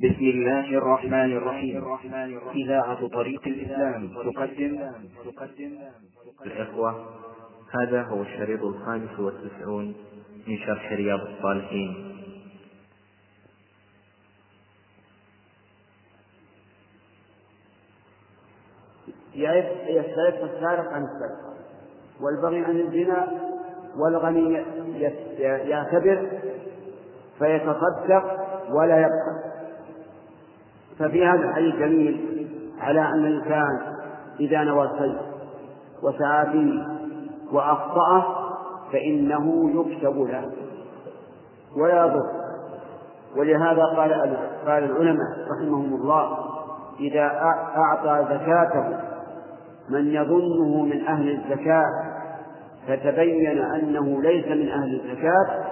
بسم الله الرحمن الرحيم. إذاعة طريق الإسلام تقدم. تقدم الإخوة هذا هو الشريط الخامس والتسعون من شرح رياض الصالحين. يسترق السارق عن السرقة والبغي عن الزنا والغني يعتبر فيتصدق ولا يبخل ففي هذا الحديث دليل على أن الإنسان إذا نوى الخير وسعى فيه وأخطأه فإنه يكتب له. ولا يضر ولهذا قال قال العلماء رحمهم الله إذا أعطى زكاته من يظنه من أهل الزكاة فتبين أنه ليس من أهل الزكاة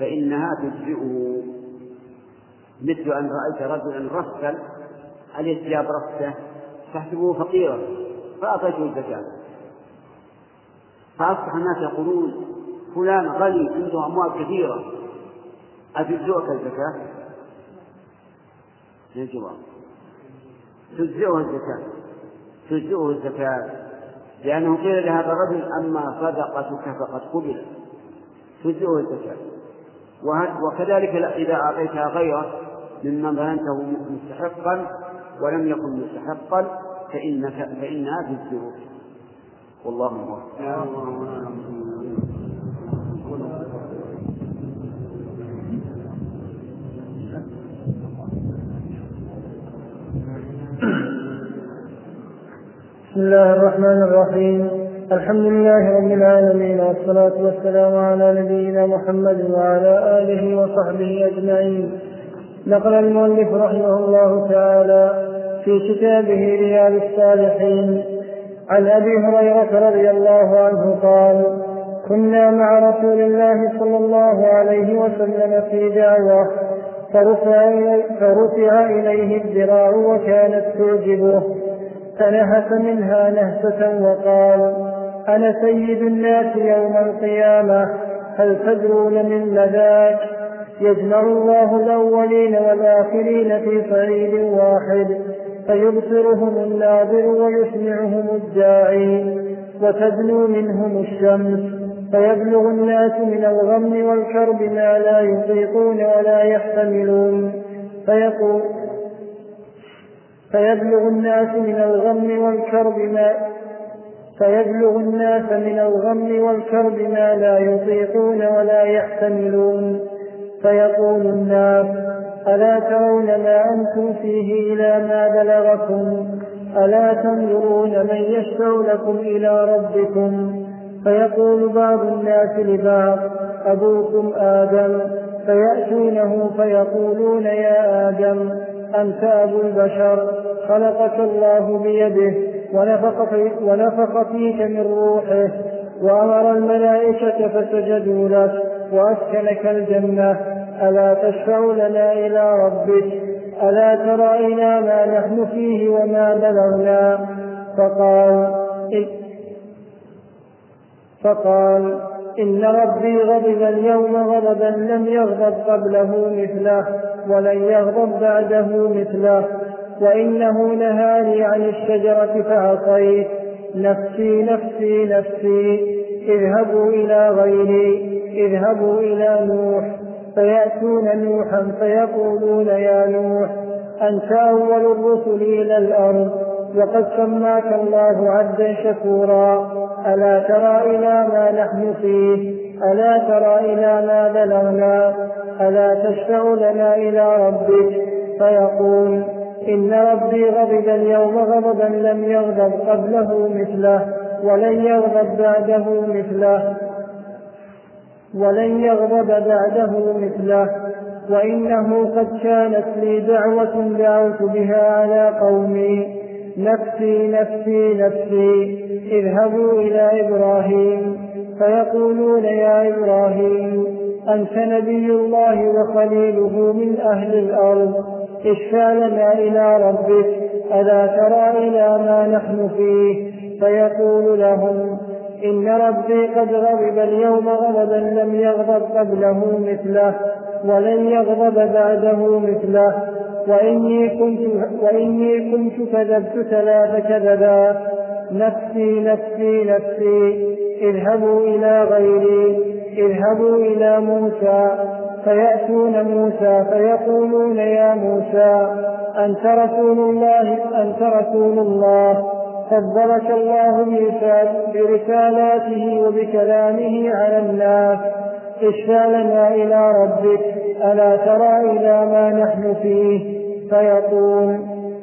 فإنها تجزئه. مثل أن رأيت رجلا رفا عليه ثياب رفته تحسبه فقيرا فأعطيته الزكاة. فأصبح الناس يقولون فلان غني عنده أموال كثيرة. أتجزئك الزكاة؟ الجواب تجزئه الزكاة. تجزئه الزكاة. لأنه قيل لهذا الرجل أما صدقتك فقد قبلت تجزئه الزكاة. وكذلك إذا أعطيتها غيره ممن ظننته مستحقا ولم يكن مستحقا فإنك فإنها تجزئه والله موفق بسم الله الرحمن الرحيم. الحمد لله رب العالمين والصلاة والسلام على نبينا محمد وعلى آله وصحبه أجمعين. نقل المؤلف رحمه الله تعالى في كتابه رياض الصالحين. عن أبي هريرة رضي الله عنه قال كنا مع رسول الله صلى الله عليه وسلم في دعوة فرفع, إليه الذراع وكانت تعجبه. فنهس منها نهسة وقال أنا سيد الناس يوم القيامة هل تدرون من ذاك يجمع الله الأولين والآخرين في صعيد واحد فيبصرهم الناظر ويسمعهم الداعي وتدنو منهم الشمس فيبلغ الناس من الغم والكرب ما لا يطيقون ولا يحتملون فيقول فيبلغ الناس من الغم والكرب ما فيبلغ الناس من الغم والكرب ما لا يطيقون ولا يحتملون. فيقول الناس ألا ترون ما أنتم فيه إلى ما بلغكم؟ ألا تنظرون من يشفع لكم إلى ربكم؟ فيقول بعض الناس لبعض أبوكم آدم؟ فيأتونه فيقولون يا آدم أنت أبو البشر خلقك الله بيده ونفخ, في ونفخ فيك من روحه وأمر الملائكة فسجدوا لك وأسكنك الجنة. ألا تشفع لنا إلى ربك؟ ألا ترى إلى ما نحن فيه وما بلغنا؟ فقال فقال إن ربي غضب اليوم غضبا لم يغضب قبله مثله ولن يغضب بعده مثله وإنه نهاني عن الشجرة فعصيت نفسي نفسي نفسي اذهبوا إلى غيري اذهبوا إلى نوح. فيأتون نوحا فيقولون يا نوح أنت أول الرسل إلى الأرض وقد سماك الله عبدا شكورا. ألا ترى إلى ما نحن فيه؟ ألا ترى إلى ما بلغنا؟ ألا تشفع لنا إلى ربك؟ فيقول إن ربي غضب اليوم غضبا لم يغضب قبله مثله ولن يغضب بعده مثله. ولن يغضب بعده مثله وإنه قد كانت لي دعوة دعوت بها على قومي. نفسي نفسي نفسي اذهبوا إلى إبراهيم. فيقولون يا إبراهيم أنت نبي الله وخليله من أهل الأرض. اشفع لنا إلى ربك ألا ترى إلى ما نحن فيه؟ فيقول لهم إن ربي قد غضب اليوم غضبا لم يغضب قبله مثله ولن يغضب بعده مثله. وإني كنت وإني كنت كذبت ثلاث كذبا. نفسي نفسي نفسي اذهبوا إلى غيري اذهبوا إلى موسى فيأتون موسى فيقولون يا موسى أنت رسول الله أنت رسول الله. فضلك الله برسالاته وبكلامه على الناس. اشفع لنا إلى ربك. ألا ترى إلى ما نحن فيه؟ فيقول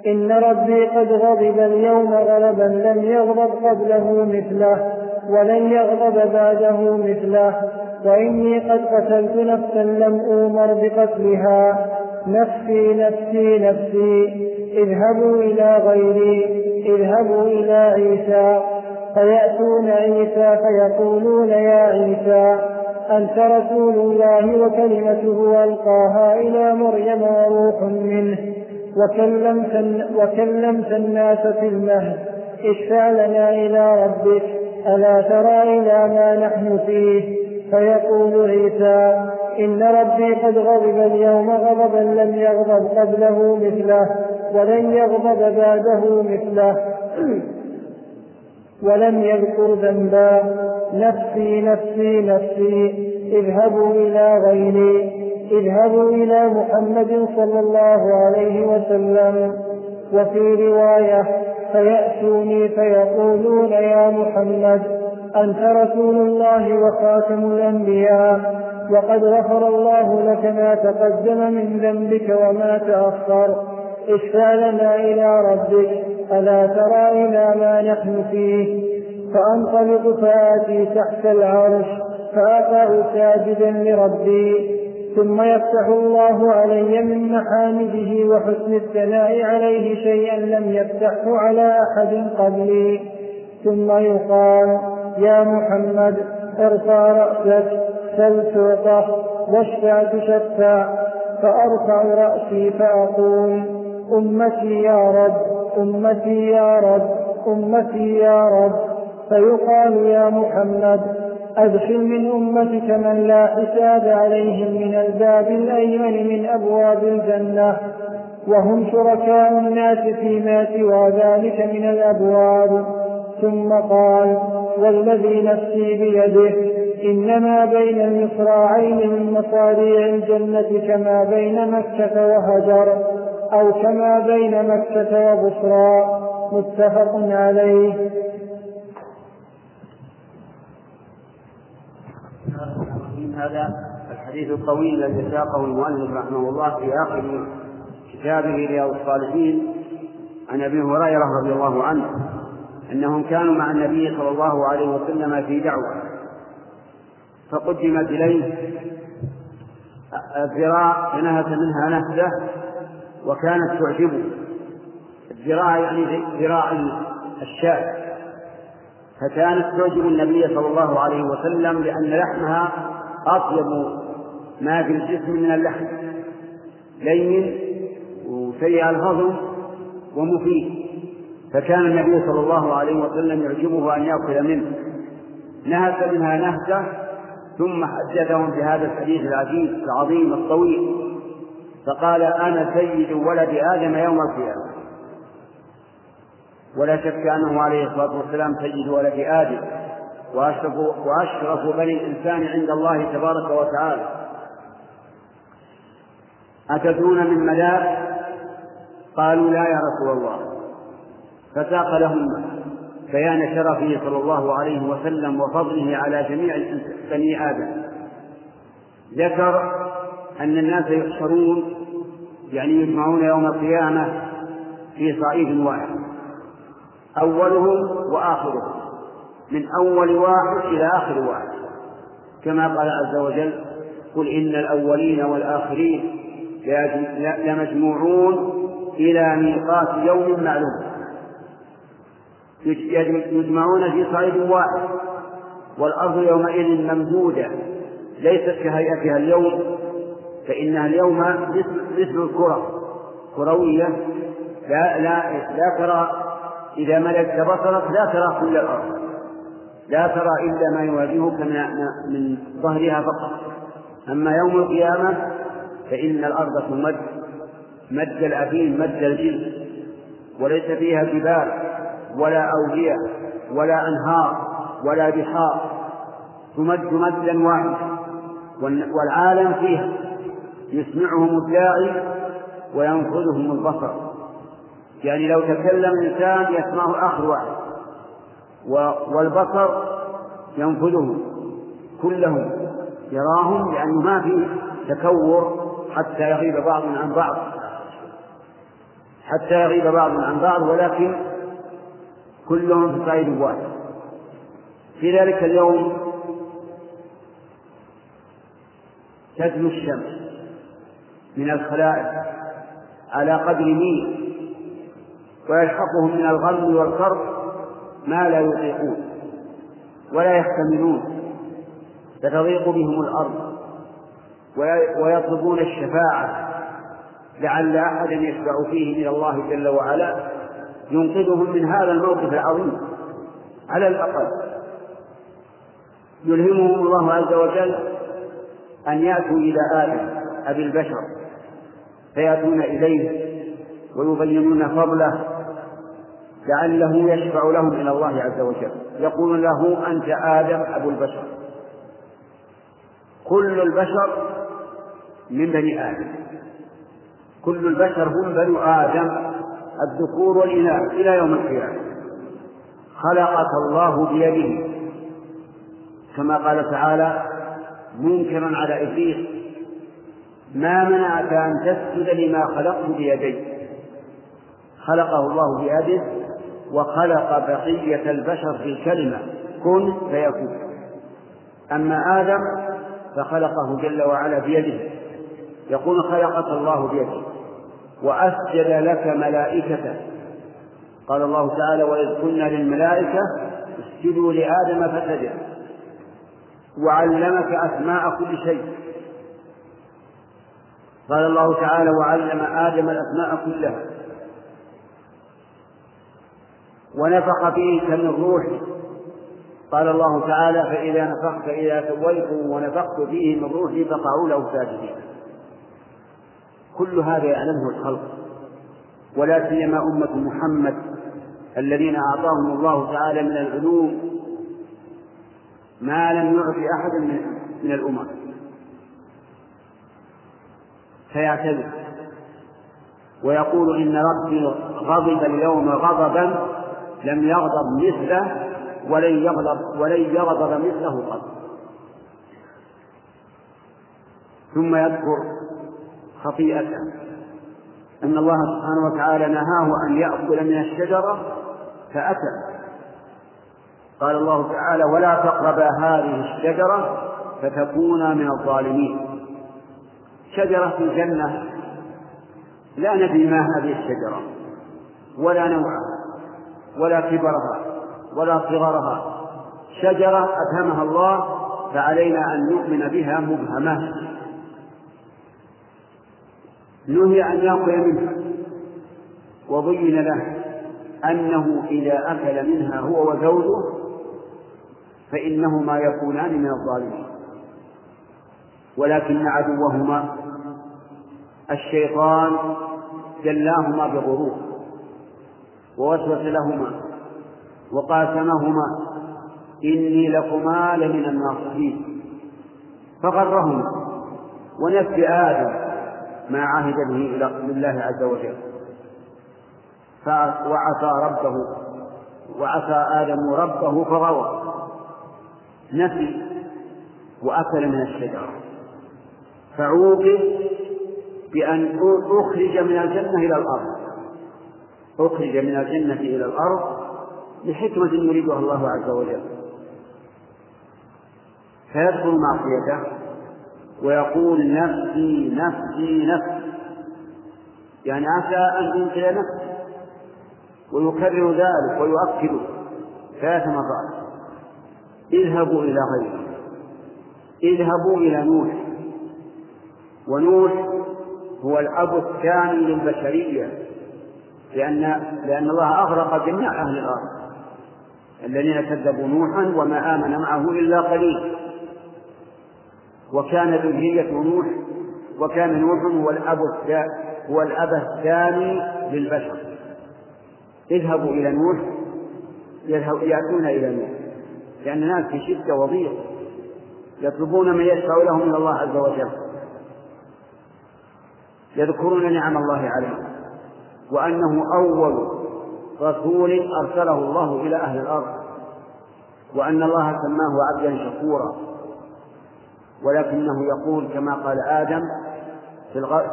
إن ربي قد غضب اليوم غضبا لم يغضب قبله مثله ولن يغضب بعده مثله. وإني قد قتلت نفسا لم أومر بقتلها. نفسي نفسي نفسي. اذهبوا إلى غيري اذهبوا إلى عيسى فيأتون عيسى فيقولون يا عيسى أنت رسول الله وكلمته ألقاها إلى مريم وروح منه. وكلمت, وكلمت الناس في المهد اشفع لنا إلى ربك ألا ترى إلى ما نحن فيه؟ فيقول عيسى إن ربي قد غضب اليوم غضبا لم يغضب قبله مثله. ولن يغضب بعده مثله. ولم يذكر ذنبا. نفسي نفسي نفسي. اذهبوا إلى غيري. اذهبوا إلى محمد صلى الله عليه وسلم. وفي رواية فيأتوني فيقولون يا محمد أنت رسول الله وخاتم الأنبياء. وقد غفر الله لك ما تقدم من ذنبك وما تأخر. اشفع لنا إلى ربك ألا ترى إلى ما نحن فيه؟ فأنطلق فآتي تحت العرش فأقع ساجدا لربي ثم يفتح الله علي من محامده وحسن الثناء عليه شيئا لم يفتحه على أحد قبلي. ثم يقال يا محمد ارفع رأسك سل تعطى واشفع تشفع فأرفع رأسي فأقول أمتي يا رب أمتي يا رب أمتي يا رب. فيقال يا محمد أدخل من أمتك من لا حساب عليهم من الباب الأيمن من أبواب الجنة. وهم شركاء الناس فيما سوى ذلك من الأبواب. ثم قال والذي نفسي بيده إنما بين المصراعين من مصاريع الجنة كما بين مكة وهجر. أو كما بين مكة وبصرى متفق عليه. هذا الحديث الطويل الذي ساقه المؤلف رحمه الله في آخر كتابه رياض الصالحين عن أبي هريرة رضي الله عنه أنهم كانوا مع النبي صلى الله عليه وسلم في دعوة فقدمت إليه الذراع فنهت منها نهزة وكانت تعجبه. الذراع يعني ذراع الشاة. فكانت تعجب النبي صلى الله عليه وسلم لأن لحمها أطيب ما في الجسم من اللحم. لين وسيء الهضم ومفيد. فكان النبي صلى الله عليه وسلم يعجبه أن يأكل منه. نهس منها نهسة ثم حدثهم بهذا الحديث العجيب العظيم الطويل. فقال أنا سيد ولد آدم يوم القيامة. ولا شك أنه عليه الصلاة والسلام سيد ولد آدم. وأشرف, وأشرف بني الإنسان عند الله تبارك وتعالى. أتدرون من ملاك قالوا لا يا رسول الله. فساق لهم بيان شرفه صلى الله عليه وسلم وفضله على جميع بني آدم. ذكر أن الناس يحشرون يعني يجمعون يوم القيامة في صعيد واحد أولهم وآخرهم من أول واحد إلى آخر واحد. كما قال عز وجل قل إن الأولين والآخرين لمجموعون إلى ميقات يوم معلوم. يجمعون في صعيد واحد والأرض يومئذ ممدودة ليست كهيئتها اليوم فإنها اليوم مثل الكرة كروية. لا لا لا ترى إذا ملكت بصرك لا ترى كل الأرض. لا ترى إلا ما يواجهك من ظهرها فقط. أما يوم القيامة فإن الأرض تمد مد الأثيم مد الجلد. وليس فيها جبال ولا أودية ولا أنهار ولا بحار. تمد مدا واحدا والعالم فيها. يسمعهم الداعي وينفذهم البصر. يعني لو تكلم إنسان يسمعه آخر واحد والبصر ينفذهم كلهم يراهم لأنه ما في تكور حتى يغيب بعض عن بعض. حتى يغيب بعض عن بعض ولكن كلهم في صعيد واحد. في ذلك اليوم تدنو الشمس. من الخلائق على قدر ميل ويلحقهم من الغم والكرب ما لا يطيقون ولا يحتملون فتضيق بهم الأرض ويطلبون الشفاعة لعل أحدا يشفع فيه إلى الله جل وعلا ينقذهم من هذا الموقف العظيم على الأقل. يلهمهم الله عز وجل أن يأتوا إلى آدم أبي البشر. فيأتون إليه ويبينون فضله لعله يشفع لهم إلى الله عز وجل. يقول له أنت آدم أبو البشر. كل البشر من بني آدم. كل البشر هم بنو آدم. الذكور والإناث إلى يوم القيامة. خلقك الله بيده. كما قال تعالى منكرا على إبليس. ما منعك أن تسجد لما خلقت بيدي خلقه الله بيده وخلق بقية البشر في الكلمة كن فيكون. أما آدم فخلقه جل وعلا بيده. يقول خلقك الله بيده. وأسجد لك ملائكته. قال الله تعالى وإذ قلنا للملائكة اسجدوا لآدم فسجد وعلمك أسماء كل شيء. قال الله تعالى وعلم آدم الأسماء كلها. ونفخ فيك من روحه قال الله تعالى فإذا نفخت إذا سويته ونفخت فيه من روحي فقعوا له ساجدين. كل هذا يعلمه الخلق ولا سيما أمة محمد الذين أعطاهم الله تعالى من العلوم ما لم يعط أحدا من الأمم. فيعتذر. ويقول إن ربي غضب اليوم غضبا لم يغضب مثله ولن يغضب ولن يغضب مثله قط. ثم يذكر خطيئته. أن الله سبحانه وتعالى نهاه أن يأكل من الشجرة فأكل قال الله تعالى ولا تقربا هذه الشجرة فتكونا من الظالمين. شجرة في الجنة. لا ندري ما هذه الشجرة ولا نوعها ولا كبرها ولا صغرها. شجرة أفهمها الله فعلينا أن نؤمن بها مبهمة. نهي أن يأكل منها. وبين له أنه إذا أكل منها هو وزوجه فإنهما يكونان من الظالمين. ولكن عدوهما الشيطان جلاهما بغرور ووسوس لهما وقاسمهما إني لكما لمن الناصحين. فغرهما ونفي آدم ما عهد به لله عز وجل. وعصى ربه وعصى آدم ربه فغوى. نفي وأكل من الشجرة. فعوقب بأن أخرج من الجنة إلى الأرض. أخرج من الجنة إلى الأرض لحكمة يريدها الله عز وجل. فيدخل معصيته ويقول نفسي نفسي نفسي. يعني عسى أن ينقذ نفسه ويكرر ذلك ويؤكد ثلاث مرات. اذهبوا إلى غيره. اذهبوا إلى نوح ونوح هو الأب الثاني للبشرية لأن لأن الله أغرق جميع أهل الأرض. الذين كذبوا نوحا وما آمن معه إلا قليل. وكان ذرية نوح وكان نوح هو الأب هو الأب الثاني للبشر. اذهبوا إلى نوح يأتون إلى نوح. لأن الناس في شدة وضيق. يطلبون من يشفع لهم من الله عز وجل. يذكرون نعم الله عليهم. وأنه أول رسول أرسله الله إلى أهل الأرض. وأن الله سماه عبدا شكورا. ولكنه يقول كما قال آدم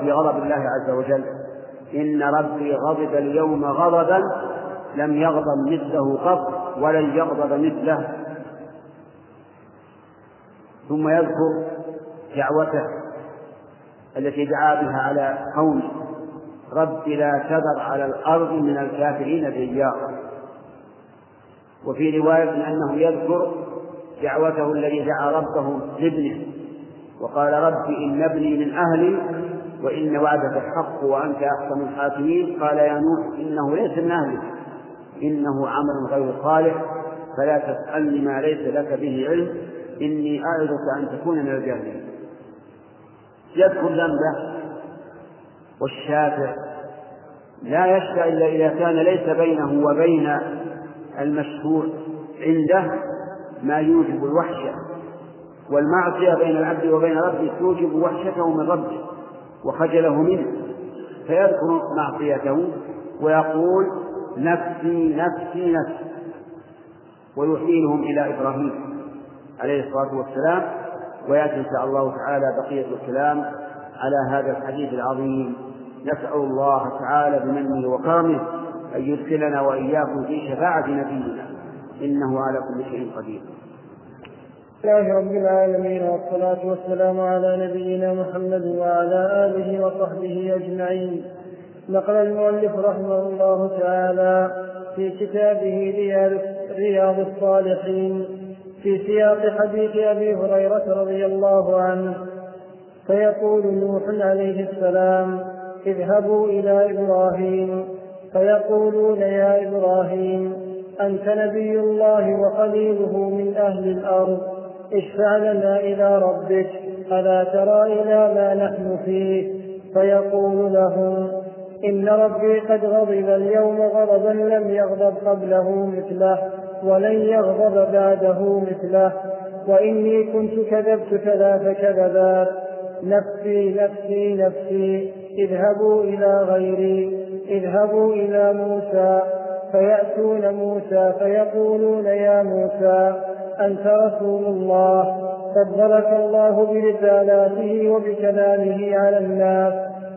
في غضب الله عز وجل إن ربي غضب اليوم غضبا لم يغضب مثله قط ولن يغضب مثله. ثم يذكر دعوته التي دعا بها على قومه رب لا تذر على الأرض من الكافرين ديارا. وفي رواية أنه يذكر دعوته الذي دعا ربه لابنه وقال رب إن ابني من أهلي وإن وعدك الحق وأنت أحسن الحاكمين. قال يا نوح إنه ليس من أهلك إنه عمل غير صالح فلا تسألني ما ليس لك به علم إني أعظك أن تكون من الجاهلين. يذكر ذنبه والشافع لا يشفع إلا إذا كان ليس بينه وبين المشفوع عنده ما يوجب الوحشة والمعصية بين العبد وبين ربه توجب وحشته من ربه وخجله منه فيذكر معصيته ويقول نفسي نفسي نفسي ويحيلهم إلى إبراهيم عليه الصلاة والسلام ويأتي إن شاء الله تعالى بقية الكلام على هذا الحديث العظيم. نسأل الله تعالى بمنه وكرمه أن يدخلنا وإياكم في شفاعة نبينا. إنه على كل شيء قدير. لله رب العالمين والصلاة والسلام على نبينا محمد وعلى آله وصحبه أجمعين. نقل المؤلف رحمه الله تعالى في كتابه رياض الصالحين. في سياق حديث أبي هريرة رضي الله عنه فيقول نوح عليه السلام اذهبوا إلى إبراهيم. فيقولون يا إبراهيم أنت نبي الله وخليله من أهل الأرض. اشفع لنا إلى ربك ألا ترى إلى ما نحن فيه؟ فيقول لهم إن ربي قد غضب اليوم غضبا لم يغضب قبله مثله. ولن يغضب بعده مثله. وإني كنت كذبت ثلاث كذبات نفسي نفسي نفسي. اذهبوا إلى غيري. اذهبوا إلى موسى. فيأتون موسى فيقولون يا موسى أنت رسول الله. فضلك الله برسالاته وبكلامه على الناس.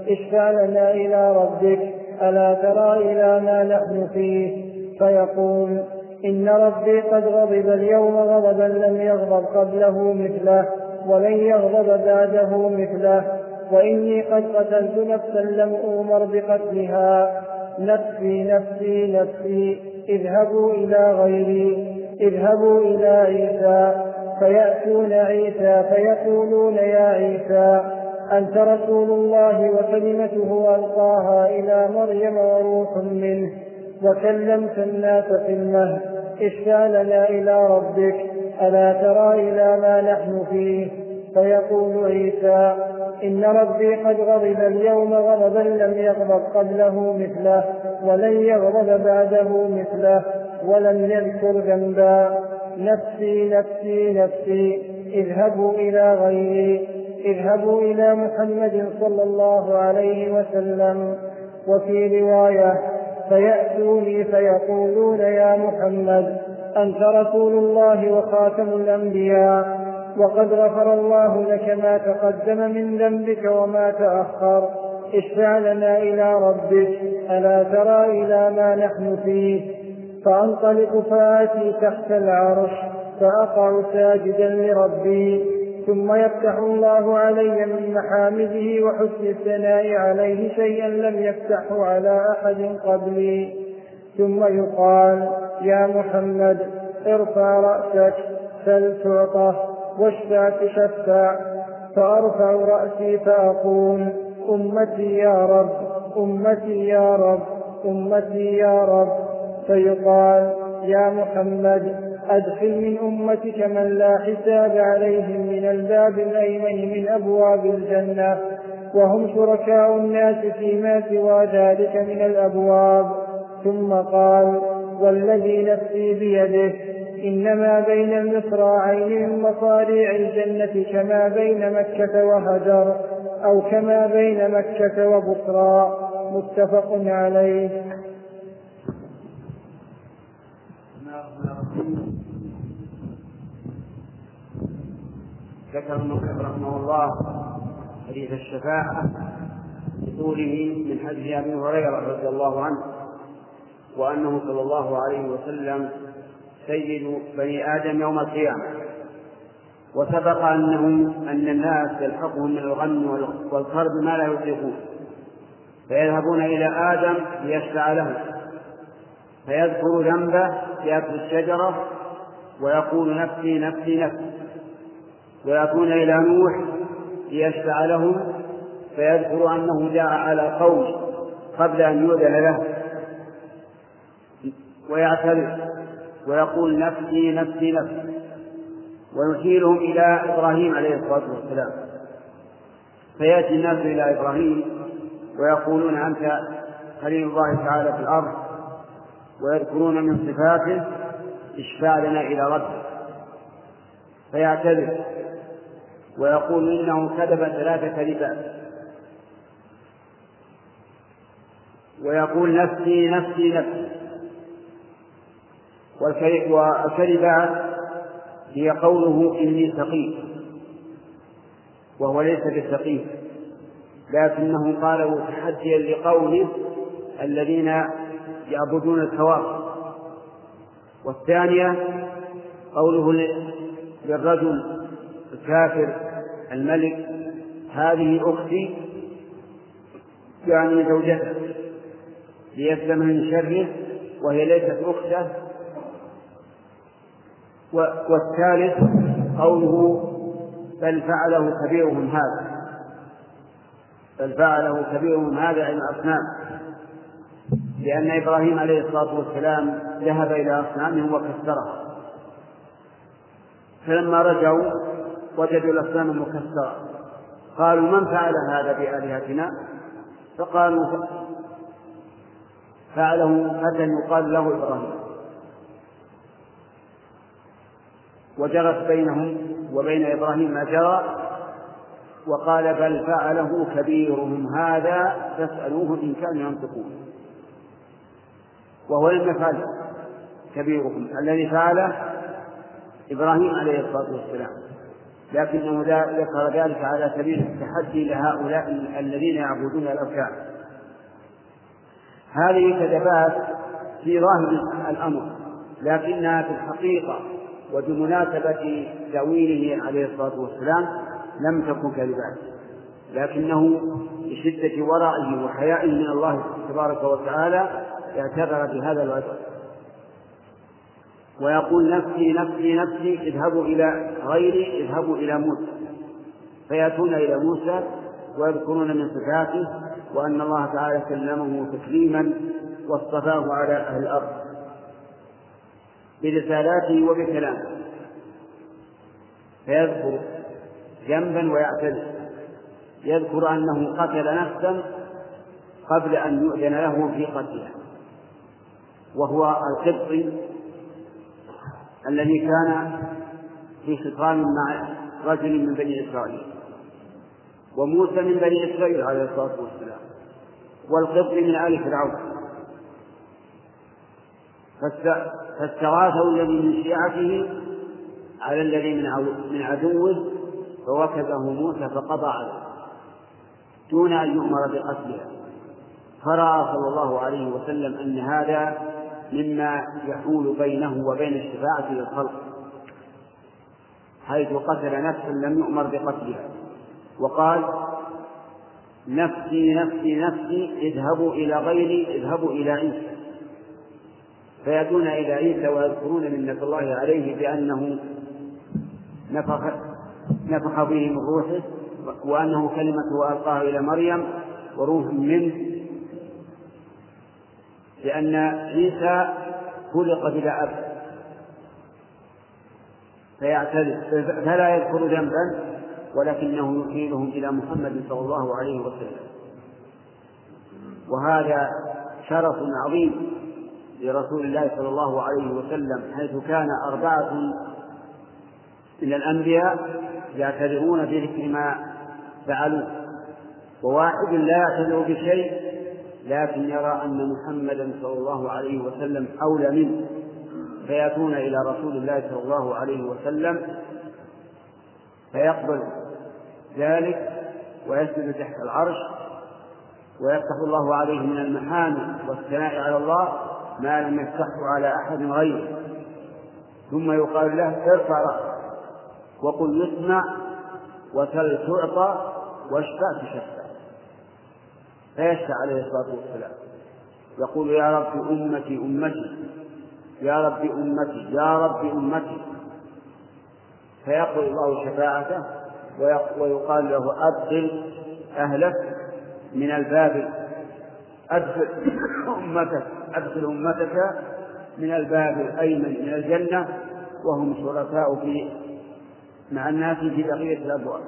اشفع لنا إلى ربك. ألا ترى إلى ما نحن فيه؟ فيقول إن ربي قد غضب اليوم غضبا لم يغضب قبله مثله ولن يغضب بعده مثله. وإني قد قتلت نفسا لم أؤمر بقتلها. نفسي نفسي نفسي اذهبوا إلى غيري اذهبوا إلى عيسى. فيأتون عيسى فيقولون يا عيسى أنت رسول الله وكلمته ألقاها إلى مريم وروح منه وكلمت الناس في المهد. اشفع لنا إلى ربك ألا ترى إلى ما نحن فيه؟ فيقول عيسى إن ربي قد غضب اليوم غضبا لم يغضب قبله مثله ولن يغضب بعده مثله ولم يذكر ذنبا. نفسي نفسي نفسي اذهبوا إلى غيري اذهبوا إلى محمد صلى الله عليه وسلم. وفي رواية فيأتوني فيقولون يا محمد أنت رسول الله وخاتم الأنبياء وقد غفر الله لك ما تقدم من ذنبك وما تأخر. اشفع لنا إلى ربك ألا ترى إلى ما نحن فيه؟ فأنطلق فآتي تحت العرش فأقع ساجدا لربي. ثم يفتح الله علي من محامده وحسن الثناء عليه شيئا لم يفتحه على أحد قبلي. ثم يقال يا محمد ارفع رأسك سل تعطه واشفع تشفع فأرفع رأسي فأقول أمتي يا رب أمتي يا رب أمتي يا رب. فيقال يا محمد أدخل من أمتك من لا حساب عليهم من الباب الأيمن من أبواب الجنة وهم شركاء الناس فيما سوى ذلك من الأبواب. ثم قال والذي نفسي بيده إنما بين المصراعين من مصاريع الجنة كما بين مكة وهجر أو كما بين مكة وبصرى متفق عليه. ذكر المصنف رحمه الله حديث الشفاعة بطوله من حديث أبي هريرة رضي الله عنه وأنه صلى الله عليه وسلم سيد بني آدم يوم القيامة. وسبق أنهم أن الناس يلحقهم من الغم والكرب ما لا يطيقون. فيذهبون إلى آدم ليشفع لهم. فيذكر ذنبه يأكل الشجرة ويقول نفسي نفسي نفسي. ويأتون إلى نوح ليشفع لهم فيذكر أنه جاء على قوم قبل أن يؤذن له. ويعتذر ويقول نفسي نفسي نفسي. ويشيرهم إلى إبراهيم عليه الصلاة والسلام. فيأتي الناس إلى إبراهيم ويقولون أنت خليل الله تعالى في الأرض ويذكرون من صفاته اشفع لنا إلى ربك. فيعتذر ويقول إنه كذب ثلاث كذبات ويقول نفسي نفسي نفسي. والكذبات هي قوله إني سقيم وهو ليس بسقيم لكنه قاله تحديا لقوله الذين يعبدون الكواكب والثانية قوله للرجل الكافر الملك هذه أختي يعني زوجته ليسلم من شره وهي ليست أخته. والثالث قوله بل فعله كبيرهم هذا بل فعله كبيرهم هذا عن الأصنام لأن إبراهيم عليه الصلاة والسلام ذهب إلى أصنامهم وكسرها. فلما رجعوا وجدوا الأصنام مكسرة قالوا من فعل هذا بآلهتنا؟ فقالوا فعله فتى يقال له إبراهيم. وجرت بينهم وبين إبراهيم ما جرى وقال بل فعله كبيرهم هذا فاسألوه إن كانوا ينطقون. وهو لم كبيرهم الذي فعله إبراهيم عليه الصلاة والسلام. لكنه ذكر ذلك على سبيل التحدي لهؤلاء الذين يعبدون الأوثان. هذه كذبات في ظاهر الأمر لكنها في الحقيقة وبمناسبة تأويله عليه الصلاة والسلام لم تكن كذبات لكنه بشدة ورعه وحيائه من الله تبارك وتعالى اعتبر بهذا الوجه. ويقول نفسي نفسي نفسي اذهبوا إلى غيري اذهبوا إلى موسى. فيأتون إلى موسى ويذكرون من صفاته وأن الله تعالى كلمه تكليما واصطفاه على أهل الأرض برسالاته وبكلامه. فيذكر ذنبا ويعتذر. يذكر أنه قتل نفسا قبل أن يؤذن له في قتلها وهو القبطي الذي كان في خصام مع رجل من بني إسرائيل. وموسى من بني إسرائيل عليه الصلاة والسلام. والقبط من آل فرعون. فاستغاثه الذي من شيعته على الذي من عدوه فوكزه موسى فقضى عليه. دون أن يؤمر بقتلها فرأى صلى الله عليه وسلم أن هذا مما يحول بينه وبين الشفاعة للخلق حيث قتل نفسا لم يؤمر بقتلها. وقال نفسي نفسي نفسي اذهبوا إلى غيري اذهبوا إلى عيسى. فيأتون إلى عيسى ويذكرون منة الله عليه بأنه نفخ نفخ فيه من روحه وأنه كلمته ألقاها إلى مريم وروح منه لأن عيسى خلق بلا أب. فلا يذكر ذنبا ولكنه يحيلهم إلى محمد صلى الله عليه وسلم. وهذا شرف عظيم لرسول الله صلى الله عليه وسلم حيث كان أربعة من الأنبياء يعتذرون بذكر ما فعلوا وواحد لا يعتذر بشيء لكن يرى أن محمدا صلى الله عليه وسلم أولى منه. فيأتون إلى رسول الله صلى الله عليه وسلم فيقبل ذلك ويسجد تحت العرش ويفتح الله عليه من المحامد والثناء على الله ما لم يفتحه على أحد غيره. ثم يقال له ارفع رأسك وقل يسمع وسل تعطى واشفع تشفع فيشفع عليه الصلاة والسلام؟ يقول يا رب أمتي أمتي يا رب أمتي يا رب أمتي. فيقبل الله شفاعته ويقال له أدخل أهلك من الباب. أدخل أمتك أدخل أمتك من الباب الأيمن من الجنة وهم شركاء في مع الناس في بقية الأبواب.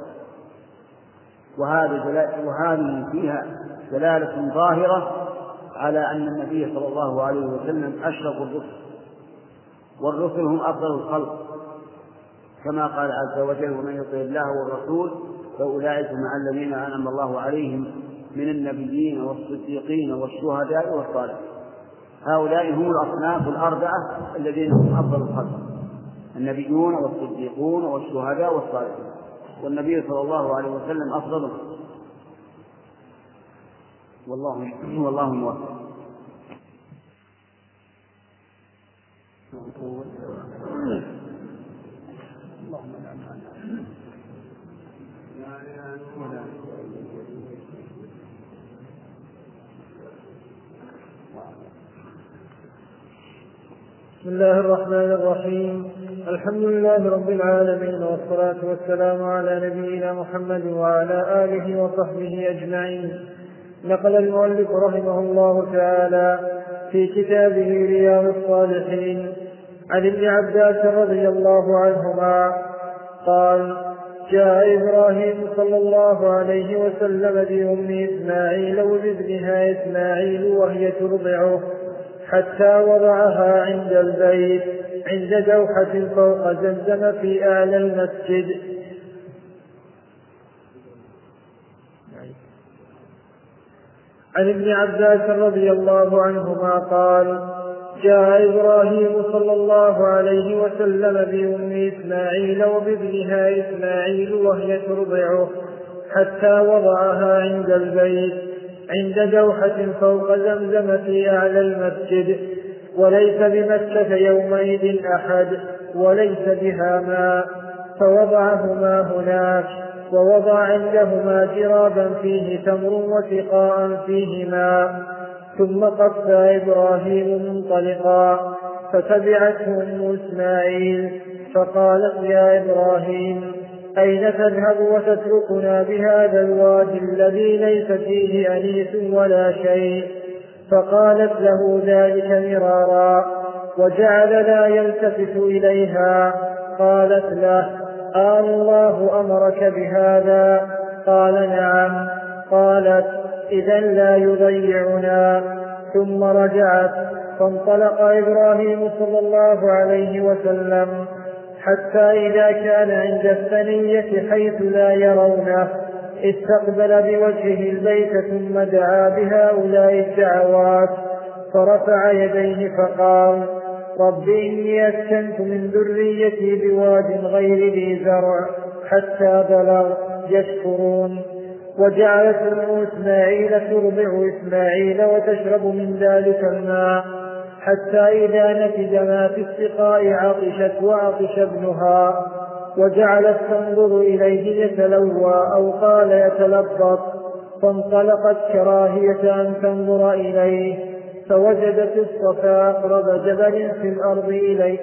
وهذه وهذه فيها دلالة ظاهرة على أن النبي صلى الله عليه وسلم أشرف الرسل والرسل هم أفضل الخلق. كما قال عز وجل ومن يطع الله والرسول فأولئك مع الذين أنعم الله عليهم من النبيين والصديقين والشهداء والصالحين. هؤلاء هم الأصناف الأربعة الذين هم أفضل الخلق النبيون والصديقون والشهداء والصالحون والنبي صلى الله عليه وسلم أفضلهم والله والله موفق اللهم بسم الله الرحمن الرحيم. الحمد لله رب العالمين والصلاة والسلام على نبينا محمد وعلى آله وصحبه أجمعين. نقل المؤلف رحمه الله تعالى في كتابه رياض الصالحين عن ابن عباس رضي الله عنهما قال جاء إبراهيم صلى الله عليه وسلم بأم إسماعيل وبابنها إسماعيل وهي ترضعه حتى وضعها عند البيت. عند دوحة فوق زمزم في أعلى المسجد. عن ابن عباس رضي الله عنهما قال جاء إبراهيم صلى الله عليه وسلم بأم إسماعيل وبابنها إسماعيل وهي ترضعه حتى وضعها عند البيت عند دوحة فوق زمزم في أعلى المسجد. وليس بمكة يومئذ أحد وليس بها ماء فوضعهما هناك ووضع عندهما جرابا فيه تمر وسقاء فيه ماء ثم قفى إبراهيم منطلقا فتبعته أم إسماعيل فقالت يا إبراهيم أين تذهب وتتركنا بهذا الوادي الذي ليس فيه أنيس ولا شيء؟ فقالت له ذلك مرارا وجعل لا يلتفت إليها. قالت له آه الله أمرك بهذا؟ قال نعم. قالت إذا لا يضيعنا. ثم رجعت فانطلق إبراهيم صلى الله عليه وسلم حتى إذا كان عند الثنية حيث لا يرونه. استقبل بوجهه البيت ثم دعا بهؤلاء الدعوات. فرفع يديه فقال رب إني أسكنت من ذريتي بواد غير ذي زرع حتى بلغ يشكرون. وجعلت أم إسماعيل ترضع إسماعيل وتشرب من ذلك الماء حتى إذا نفد ما في السقاء عطشت وعطش ابنها. وجعلت تنظر إليه يتلوى أو قال يتلبط فانطلقت كراهية أن تنظر إليه فوجدت الصفا أقرب جبل في الأرض إليه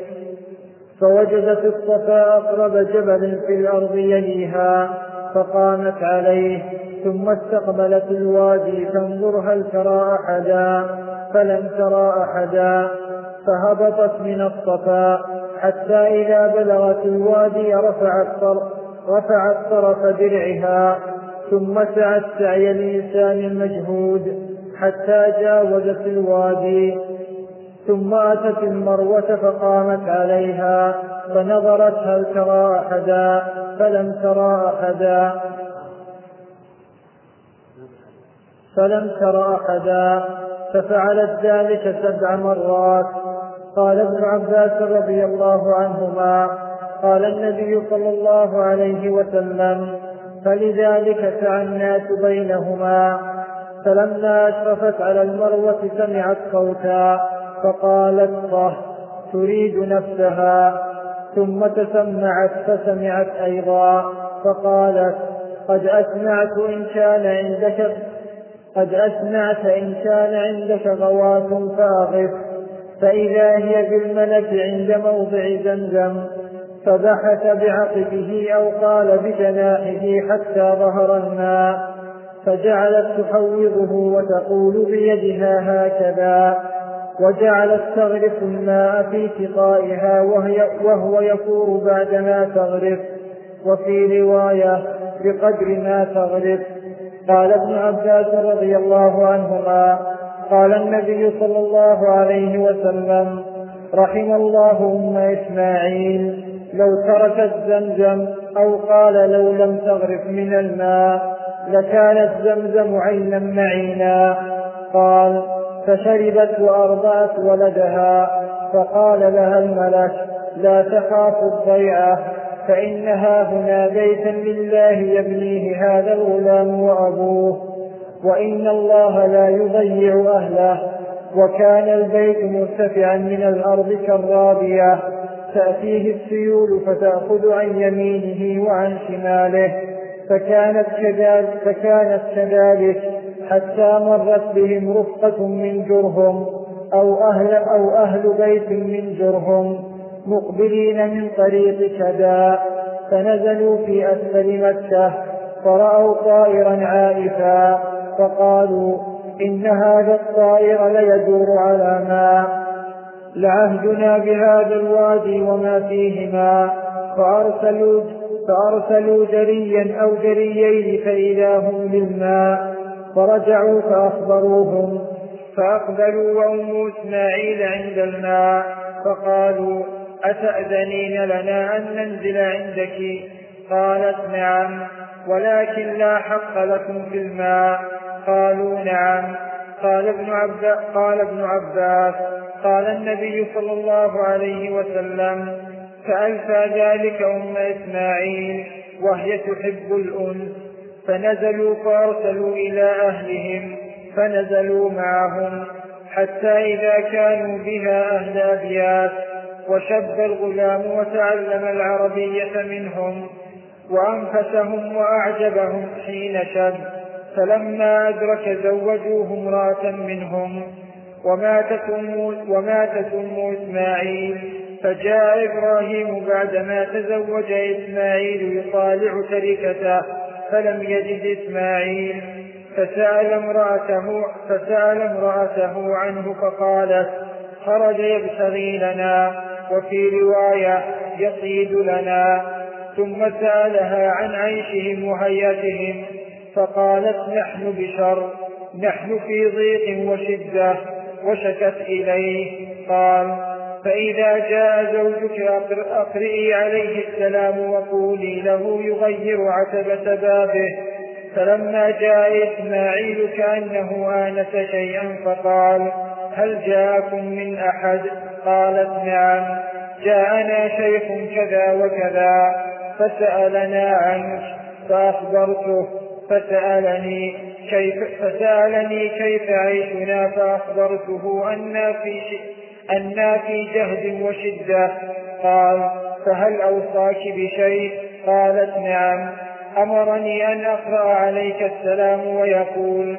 فوجدت الصفا أقرب جبل في الأرض يليها فقامت عليه ثم استقبلت الوادي تنظر هل ترى أحدا فلم ترى أحدا. فهبطت من الصفا حتى إذا بلغت الوادي رفعت رفعت طرف درعها ثم سعت سعي الإنسان المجهود حتى جاوزت الوادي. ثم أتت المروة فقامت عليها فنظرت هل ترى أحدا فلم ترى أحدا. فلم ترى أحدا ففعلت ذلك سبع مرات. قال ابن عباس رضي الله عنهما قال النبي صلى الله عليه وسلم فلذلك سعى الناس بينهما فلما أشرفت على المروة سمعت صوتا فقالت صه تريد نفسها. ثم تسمعت فسمعت أيضا فقالت قد أسمعت إن كان عندك قد أسمعت إن كان عندك غواة فأغف فإذا هي بالملك عند موضع زمزم فبحث بعقبه أو قال بجناحه حتى ظهر الماء فجعلت تحوضه وتقول بيدها هكذا وجعلت تغرف الماء في سقائها وهي وهو يفور بعدما تغرف وفي رواية بقدر ما تغرف. قال ابن عباس رضي الله عنهما قال النبي صلى الله عليه وسلم رحم الله أم إسماعيل لو تركت زمزم أو قال لو لم تغرف من الماء لكانت زمزم عينا معينا. قال فشربت وأرضعت ولدها فقال لها الملك لا تخاف الضيعة فإنها هنا بيتا لله يبنيه هذا الغلام وأبوه. وإن الله لا يضيع أهله وكان البيت مرتفعا من الأرض كالرابية تأتيه السيول فتأخذ عن يمينه وعن شماله فكانت كذلك, فكانت كذلك حتى مرت بهم رفقة من جرهم أو أهل, أو أهل بيت من جرهم مقبلين من طريق كذا فنزلوا في أسفل مكة فرأوا طائرا عائفا فقالوا إن هذا الطائر ليدور على ماء لعهدنا بهذا الوادي وما فيهما فأرسلوا فأرسلوا جريا أو جريين فإذا هم بالماء فرجعوا فأخبروهم فأقبلوا وأم إسماعيل عند الماء فقالوا أتأذنين لنا أن ننزل عندك؟ قالت نعم ولكن لا حق لكم في الماء. قالوا نعم. قال ابن عباس قال ابن عباس قال النبي صلى الله عليه وسلم فألفى ذلك أم إسماعيل وهي تحب الأنس فنزلوا فأرسلوا إلى أهلهم فنزلوا معهم حتى إذا كانوا بها أهل أبيات وشب الغلام وتعلم العربية منهم وأنفسهم وأعجبهم حين شب. فلما أدرك زوجوه امرأة منهم وماتت أم, وماتت أم إسماعيل فجاء إبراهيم بعدما تزوج إسماعيل يطالع تركته فلم يجد إسماعيل. فسأل امرأته فسأل امرأته عنه فقالت خرج يبتغي لنا وفي رواية يصيد لنا. ثم سألها عن عيشهم وهيئتهم فقالت نحن بشر نحن في ضيق وشدة وشكت إليه. قال فإذا جاء زوجك أقرئي عليه السلام وقولي له يغير عتبة بابه. فلما جاء إسماعيل كأنه آنس شيئا فقال هل جاءكم من أحد؟ قالت نعم. جاءنا شيخ كذا وكذا فسألنا عنك فأخبرته. فسألني كيف فسألني كيف عيشنا فأخبرته أنا في أنا في جهد وشدة. قال فهل أوصاك بشيء؟ قالت نعم. أمرني أن أقرأ عليك السلام ويقول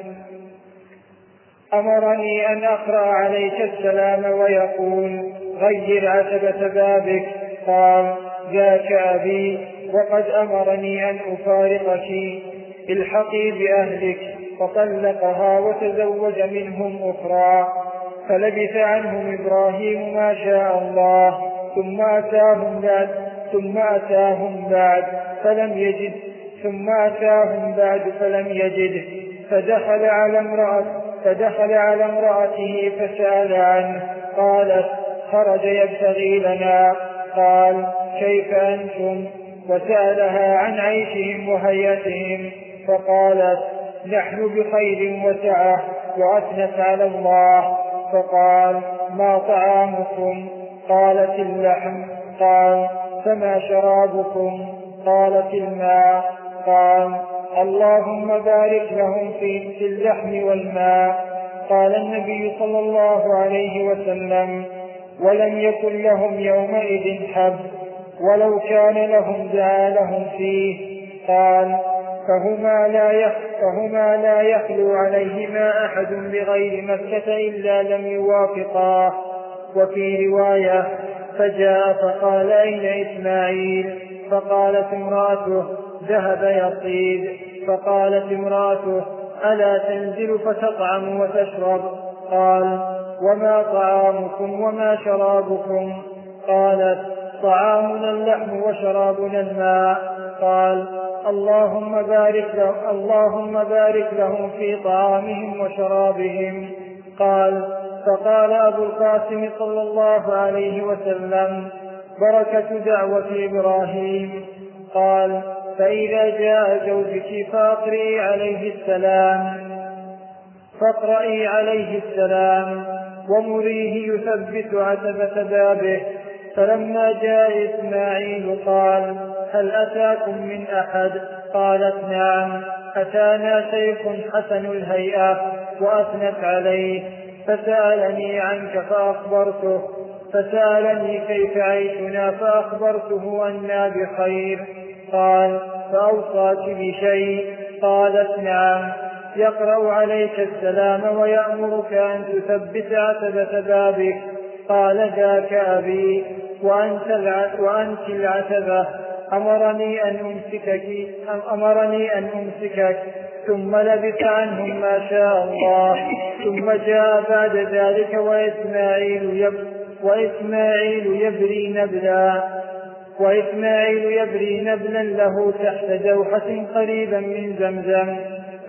أمرني أن أقرأ عليك السلام ويقول غير عتبة بابك. قال ذاك أبي وقد أمرني أن أفارقك. الحقي بأهلك فطلقها وتزوج منهم أخرى. فلبث عنهم إبراهيم ما شاء الله ثم أتاهم بعد ثم أتاهم بعد فلم يجد ثم أتاهم بعد فلم يجد. فدخل على امرأة فدخل على امرأته فسأل عنه قالت خرج يبتغي لنا. قال كيف أنتم؟ وسألها عن عيشهم وهيئتهم فقالت نحن بخير وسعة وأثنت على الله. فقال ما طعامكم؟ قالت اللحم. قال فما شرابكم؟ قالت الماء. قال اللهم بارك لهم في اللحم والماء. قال النبي صلى الله عليه وسلم ولم يكن لهم يومئذ حب ولو كان لهم دعا لهم فيه. قال فهما لا فهما لا يخلو عليهما أحد بغير مكة إلا لم يوافقاه وفي رواية فجاء فقال أين إسماعيل؟ فقالت امرأته ذهب يصيد فقالت امرأته ألا تنزل فتطعم وتشرب؟ قال وما طعامكم وما شرابكم؟ قالت طعامنا اللحم وشرابنا الماء. قال اللهم بارك له اللهم بارك لهم في طعامهم وشرابهم. قال فقال أبو القاسم صلى الله عليه وسلم بركة دعوة إبراهيم. قال فإذا جاء زوجك فأقرئي عليه السلام. فاقرئي عليه السلام. ومريه يثبت عتبة بابه. فلما جاء إسماعيل قال هل أتاكم من أحد؟ قالت نعم. أتانا شيخ حسن الهيئة وأثنت عليه. فسألني عنك فأخبرته. فسألني كيف عيشنا فأخبرته أنا بخير. قال فأوصاك بشيء؟ قالت نعم. يقرأ عليك السلام ويأمرك أن تثبت عتبة بابك. قال ذاك أبي. وأنت, وأنت العتبة. أمرني أن أمسكك أمرني أن أمسكك. ثم لبث عنهم ما شاء الله. ثم جاء بعد ذلك وإسماعيل يب وإسماعيل يبري نبلا وإسماعيل يبري نبلا له تحت جوحة قريبا من زمزم.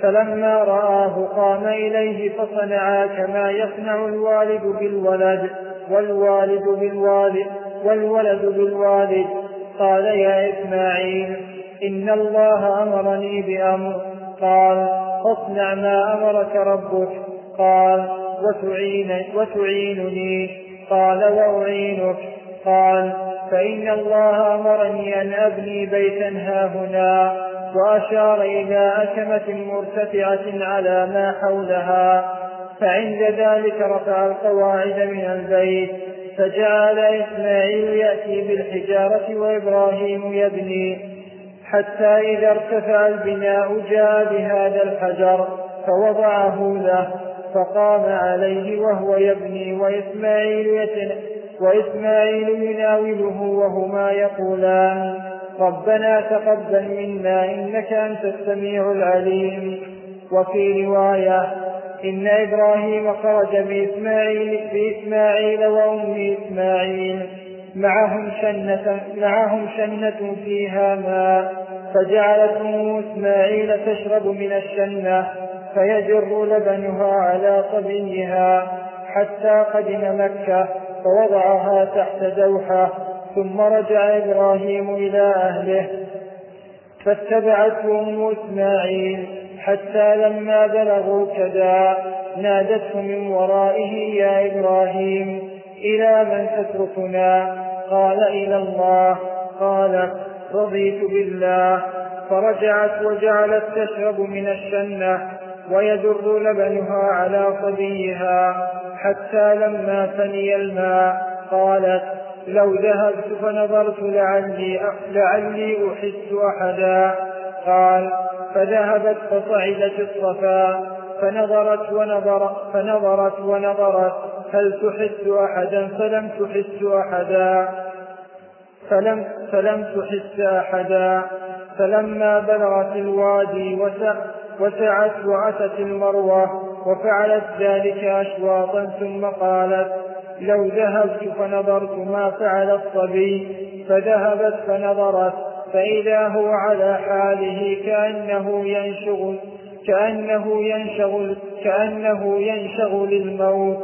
فلما رآه قام إليه فصنعا كما يصنع الوالد بالولد والوالد بالوالد والولد بالوالد. قال يا إسماعيل إن الله أمرني بأمر. قال اصنع ما أمرك ربك. قال وتعين وتعينني. قال وأعينك. قال فإن الله أمرني أن أبني بيتا هاهنا وأشار إلى أكمة مرتفعة على ما حولها فعند ذلك رفع القواعد من البيت فجعل إسماعيل يأتي بالحجارة وإبراهيم يبني. حتى إذا ارتفع البناء جاء بهذا الحجر فوضعه له فقام عليه وهو يبني. وإسماعيل يتن وإسماعيل يناوله وهما يقولان ربنا تقبل منا إنك أنت السميع العليم. وفي رواية إن إبراهيم خرج بإسماعيل بإسماعيل وأم إسماعيل. معهم شنة معهم شنة فيها ماء فجعلت أم إسماعيل تشرب من الشنة فيجر لبنها على صبيها حتى قدم مكة فوضعها تحت دوحة ثم رجع إبراهيم إلى أهله. فاتبعته أم إسماعيل. حتى لما بلغوا كذا نادته من ورائه يا إبراهيم إلى من تتركنا؟ قال إلى الله. قالت رضيت بالله. فرجعت وجعلت تشرب من الشنة ويدر لبنها على صبيها حتى لما فني الماء. قالت لو ذهبت فنظرت لعلي لعلي أحس أحدا. قال فذهبت فصعدت الصفا فنظرت ونظر فنظرت ونظرت هل تحس أحدا؟ فلم تحس أحدا. فلم فلم تحس أحدا. فلما بلغت الوادي وسعت وأتت المروة وفعلت ذلك أشواطا ثم قالت لو ذهبت فنظرت ما فعل الصبي. فذهبت فنظرت فإذا هو على حاله كأنه ينشغل كأنه ينشغل كأنه ينشغل الموت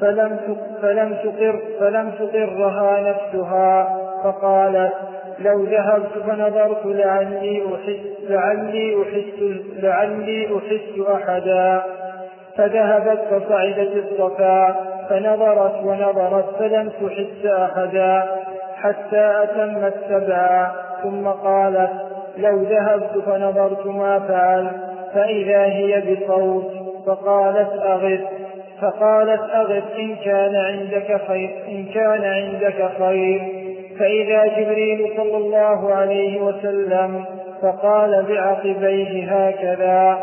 فلم فلم تقر فلم تقرها نفسها. فقالت لو ذهبت فنظرت لعلي أحس لعلي أحس لعلي أحس أحدا. فذهبت فصعدت الصفا. فنظرت ونظرت فلم تحس أحدا. حتى أتمت سبعا ثم قالت لو ذهبت فنظرت ما فعل فإذا هي بصوت فقالت أغث فقالت أغث إن كان عندك خير إن كان عندك خير. فإذا جبريل صلى الله عليه وسلم فقال بعقبيه هكذا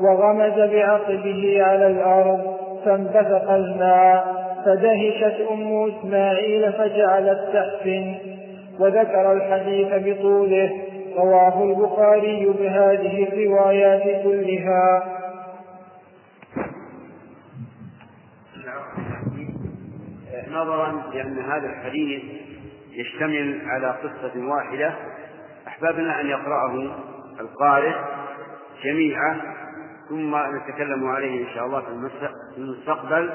وغمز بعقبه على الأرض فانبثق الماء فدهشت أم إسماعيل فجعلت تحسن وذكر الحديث بطوله. رواه البخاري بهذه الروايات كلها. نظرا لأن هذا الحديث يشتمل على قصة واحدة. أحببنا أن يقرأه القارئ جميعا ثم نتكلم عليه إن شاء الله في المستقبل.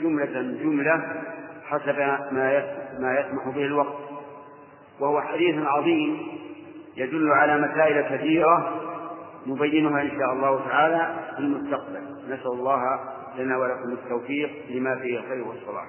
جملة جملة حسب ما ما يسمح به الوقت. وهو حديث عظيم يدل على مسائل كثيرة نبينها إن شاء الله تعالى في المستقبل. نسأل الله لنا ولكم التوفيق لما فيه الخير والصلاح.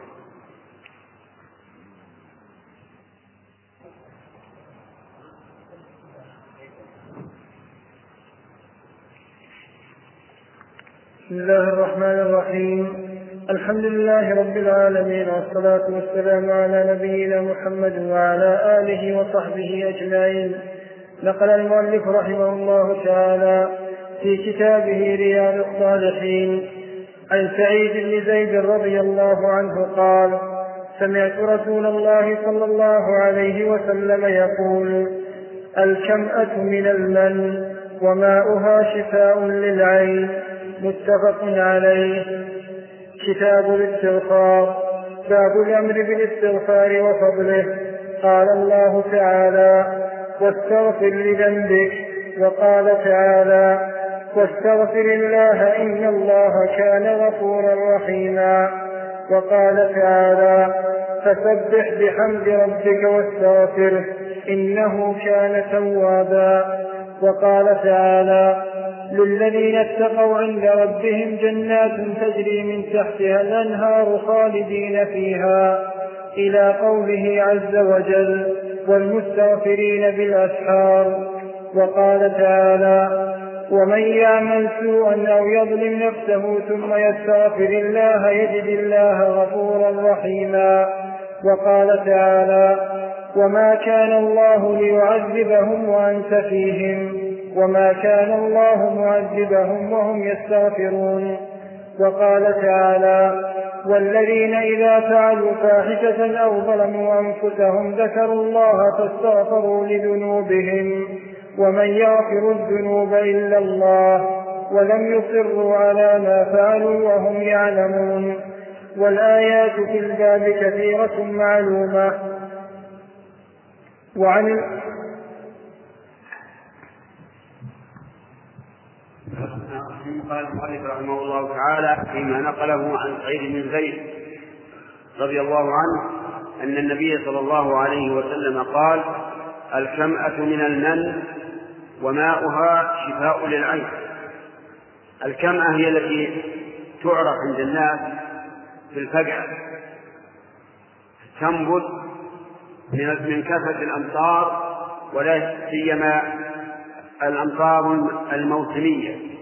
بسم الله الرحمن الرحيم. الحمد لله رب العالمين والصلاة والسلام على نبينا محمد وعلى آله وصحبه أجمعين. نقل المؤلف رحمه الله تعالى في كتابه رياض الصالحين. عن سعيد بن زيد رضي الله عنه قال سمعت رسول الله صلى الله عليه وسلم يقول الكمأة من المن وماؤها شفاء للعين متفق عليه. كتاب الاستغفار باب الأمر بالاستغفار وفضله. قال الله تعالى واستغفر لذنبك. وقال تعالى واستغفر الله إن الله كان غفورا رحيما. وقال تعالى فسبح بحمد ربك واستغفره إنه كان توابا. وقال تعالى للذين اتقوا عند ربهم جنات تجري من تحتها الأنهار خالدين فيها. إلى قوله عز وجل والمستغفرين بالأسحار. وقال تعالى ومن يعمل سوءا أو يظلم نفسه ثم يستغفر الله يجد الله غفورا رحيما. وقال تعالى وما كان الله ليعذبهم وأنت فيهم. وما كان الله معذبهم وهم يستغفرون وقال تعالى والذين إذا فعلوا فاحشة أو ظلموا أنفسهم ذكروا الله فاستغفروا لذنوبهم ومن يغفر الذنوب إلا الله ولم يصروا على ما فعلوا وهم يعلمون والآيات في الباب كثيرة معلومة وعن قال المؤلف رحمه الله تعالى فيما نقله عن سعيد بن زيد رضي الله عنه أن النبي صلى الله عليه وسلم قال الكمأة من المن وماؤها شفاء للعين. الكمأة هي التي تعرف عند الناس في الفقع تنبت من كثرة الأمطار ولا سيما الأمطار الموسمية.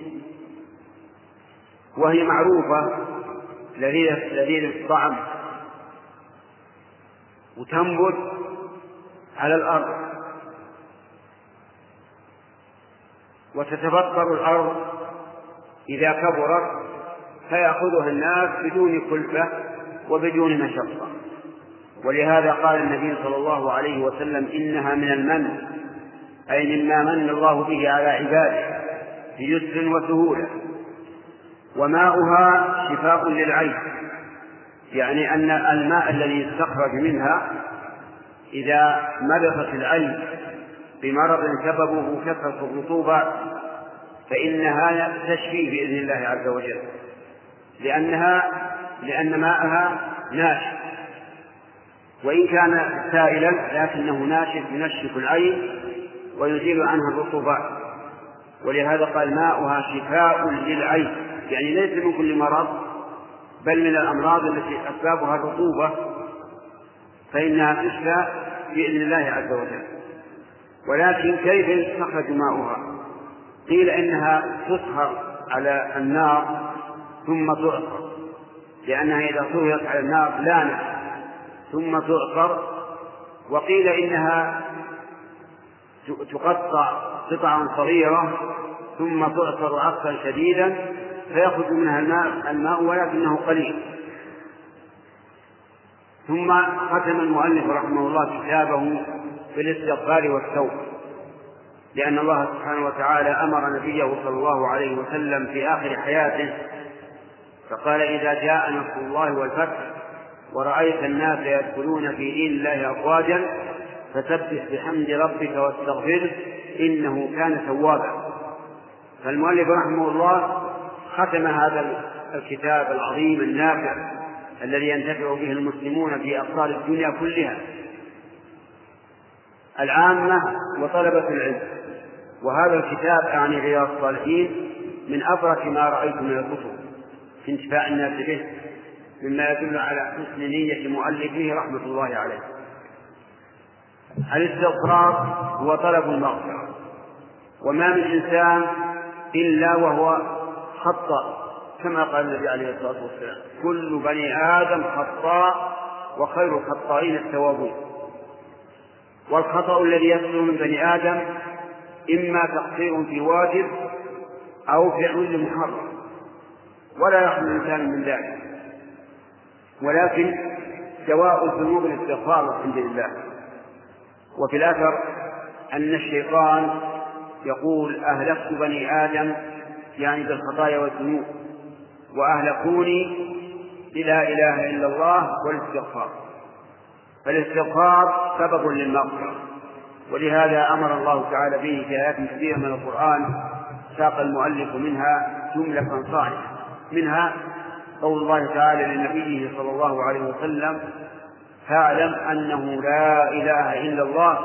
وهي معروفة لذيذ الطعم. وتنبت على الأرض. وتتبطر الأرض إذا كبرت فيأخذها الناس بدون كلفة وبدون مشقة. ولهذا قال النبي صلى الله عليه وسلم إنها من المن أي مما من الله به على عباده بيسر وسهولة. وماؤها شفاء للعين. يعني أن الماء الذي يستخرج منها إذا ملخت العين بمرض سببه كثرة الرطوبة فإنها تشفي بإذن الله عز وجل. لأنها لأن ماءها ناشف. وإن كان سائلا لكنه ناشف ينشف العين ويزيل عنها الرطوبات. ولهذا قال ماؤها شفاء للعين. يعني ليس من كل مرض بل من الأمراض التي أسبابها الرطوبة فإنها تشفى بإذن الله عز وجل. ولكن كيف يستخرج ماؤها؟ قيل إنها تصهر على النار ثم تعصر لأنها إذا صهرت على النار لانت ثم تعصر وقيل إنها تقطع قطعا صغيرة ثم تعصر عصرا شديدا فيخرج منها الماء الماء ولكنه قليل. ثم ختم المؤلف رحمه الله كتابه بالاستغفار والتوبة لأن الله سبحانه وتعالى أمر نبيه صلى الله عليه وسلم في آخر حياته فقال إذا جاء نصر الله والفتح ورأيت الناس يدخلون في دين الله أفواجا فسبح بحمد ربك واستغفره إنه كان توابا. فالمؤلف رحمه الله ختم هذا الكتاب العظيم النافع الذي ينتفع به المسلمون في أقطار الدنيا كلها. العامة وطلبة العلم. وهذا الكتاب أعني رياض الصالحين من أبرك ما رأيت من الكتب في انتفاع الناس به مما يدل على حسن نية مؤلفه رحمة الله عليه. الاستغفار هو طلب المغفرة. وما من إنسان إلا وهو خطأ كما قال النبي عليه الصلاة والسلام كل بني آدم خطاء وخير الخطائين التوابون والخطأ الذي يصدر من بني آدم إما تقصير في واجب أو فعل لمحرم ولا يخلو الإنسان من ذلك. ولكن دواء الذنوب الاستغفار والحمد لله. وفي الأثر أن الشيطان يقول أهلكت بني آدم يعني بالخطايا والذنوب. وأهلكوني بلا إله إلا الله والاستغفار. فالاستغفار سبب للمغفرة. ولهذا أمر الله تعالى به في آيات كثيرة من القرآن ساق المؤلف منها جملة صالحة. منها قول الله تعالى لنبيه صلى الله عليه وسلم فاعلم أنه لا إله إلا الله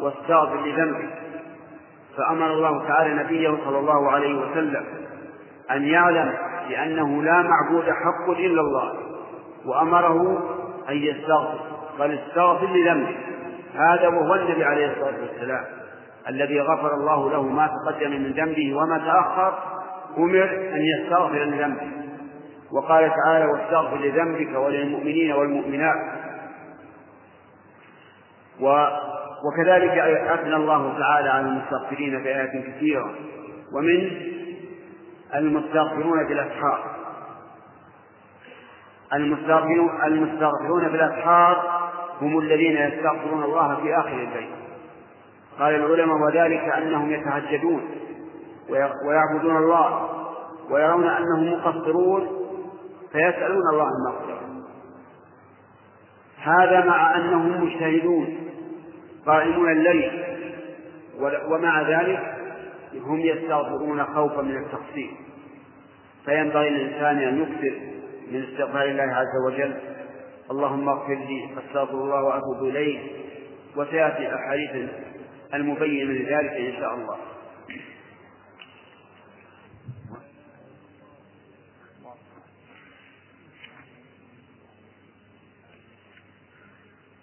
واستغفر لذنبك. فأمر الله تعالى نبيه صلى الله عليه وسلم أن يعلم بأنه لا معبود حق إلا الله وأمره أن يستغفر قال استغفر لذنبك. هذا وهو النبي عليه الصلاة والسلام الذي غفر الله له ما تقدم من ذنبه وما تأخر أمر أن يستغفر لذنبه. وقال تعالى واستغفر لذنبك وللمؤمنين والمؤمنات. و وكذلك أثنى الله تعالى على المستغفرين في آيات كثيرة ومن المستغفرون بالأسحار. المستغفرون بالأسحار هم الذين يستغفرون الله في آخر الليل قال العلماء وذلك أنهم يتهجدون ويعبدون الله ويرون أنهم مقصرون فيسألون الله المغفرة. هذا مع أنهم مجتهدون. قائمون الليل. ومع ذلك هم يستغفرون خوفا من التقصير فينبغي للإنسان أن يكثر من استغفار الله عز وجل. اللهم اغفر لي أستغفر الله وأتوب إليه. وسيأتي الاحاديث المبينة لذلك إن شاء الله.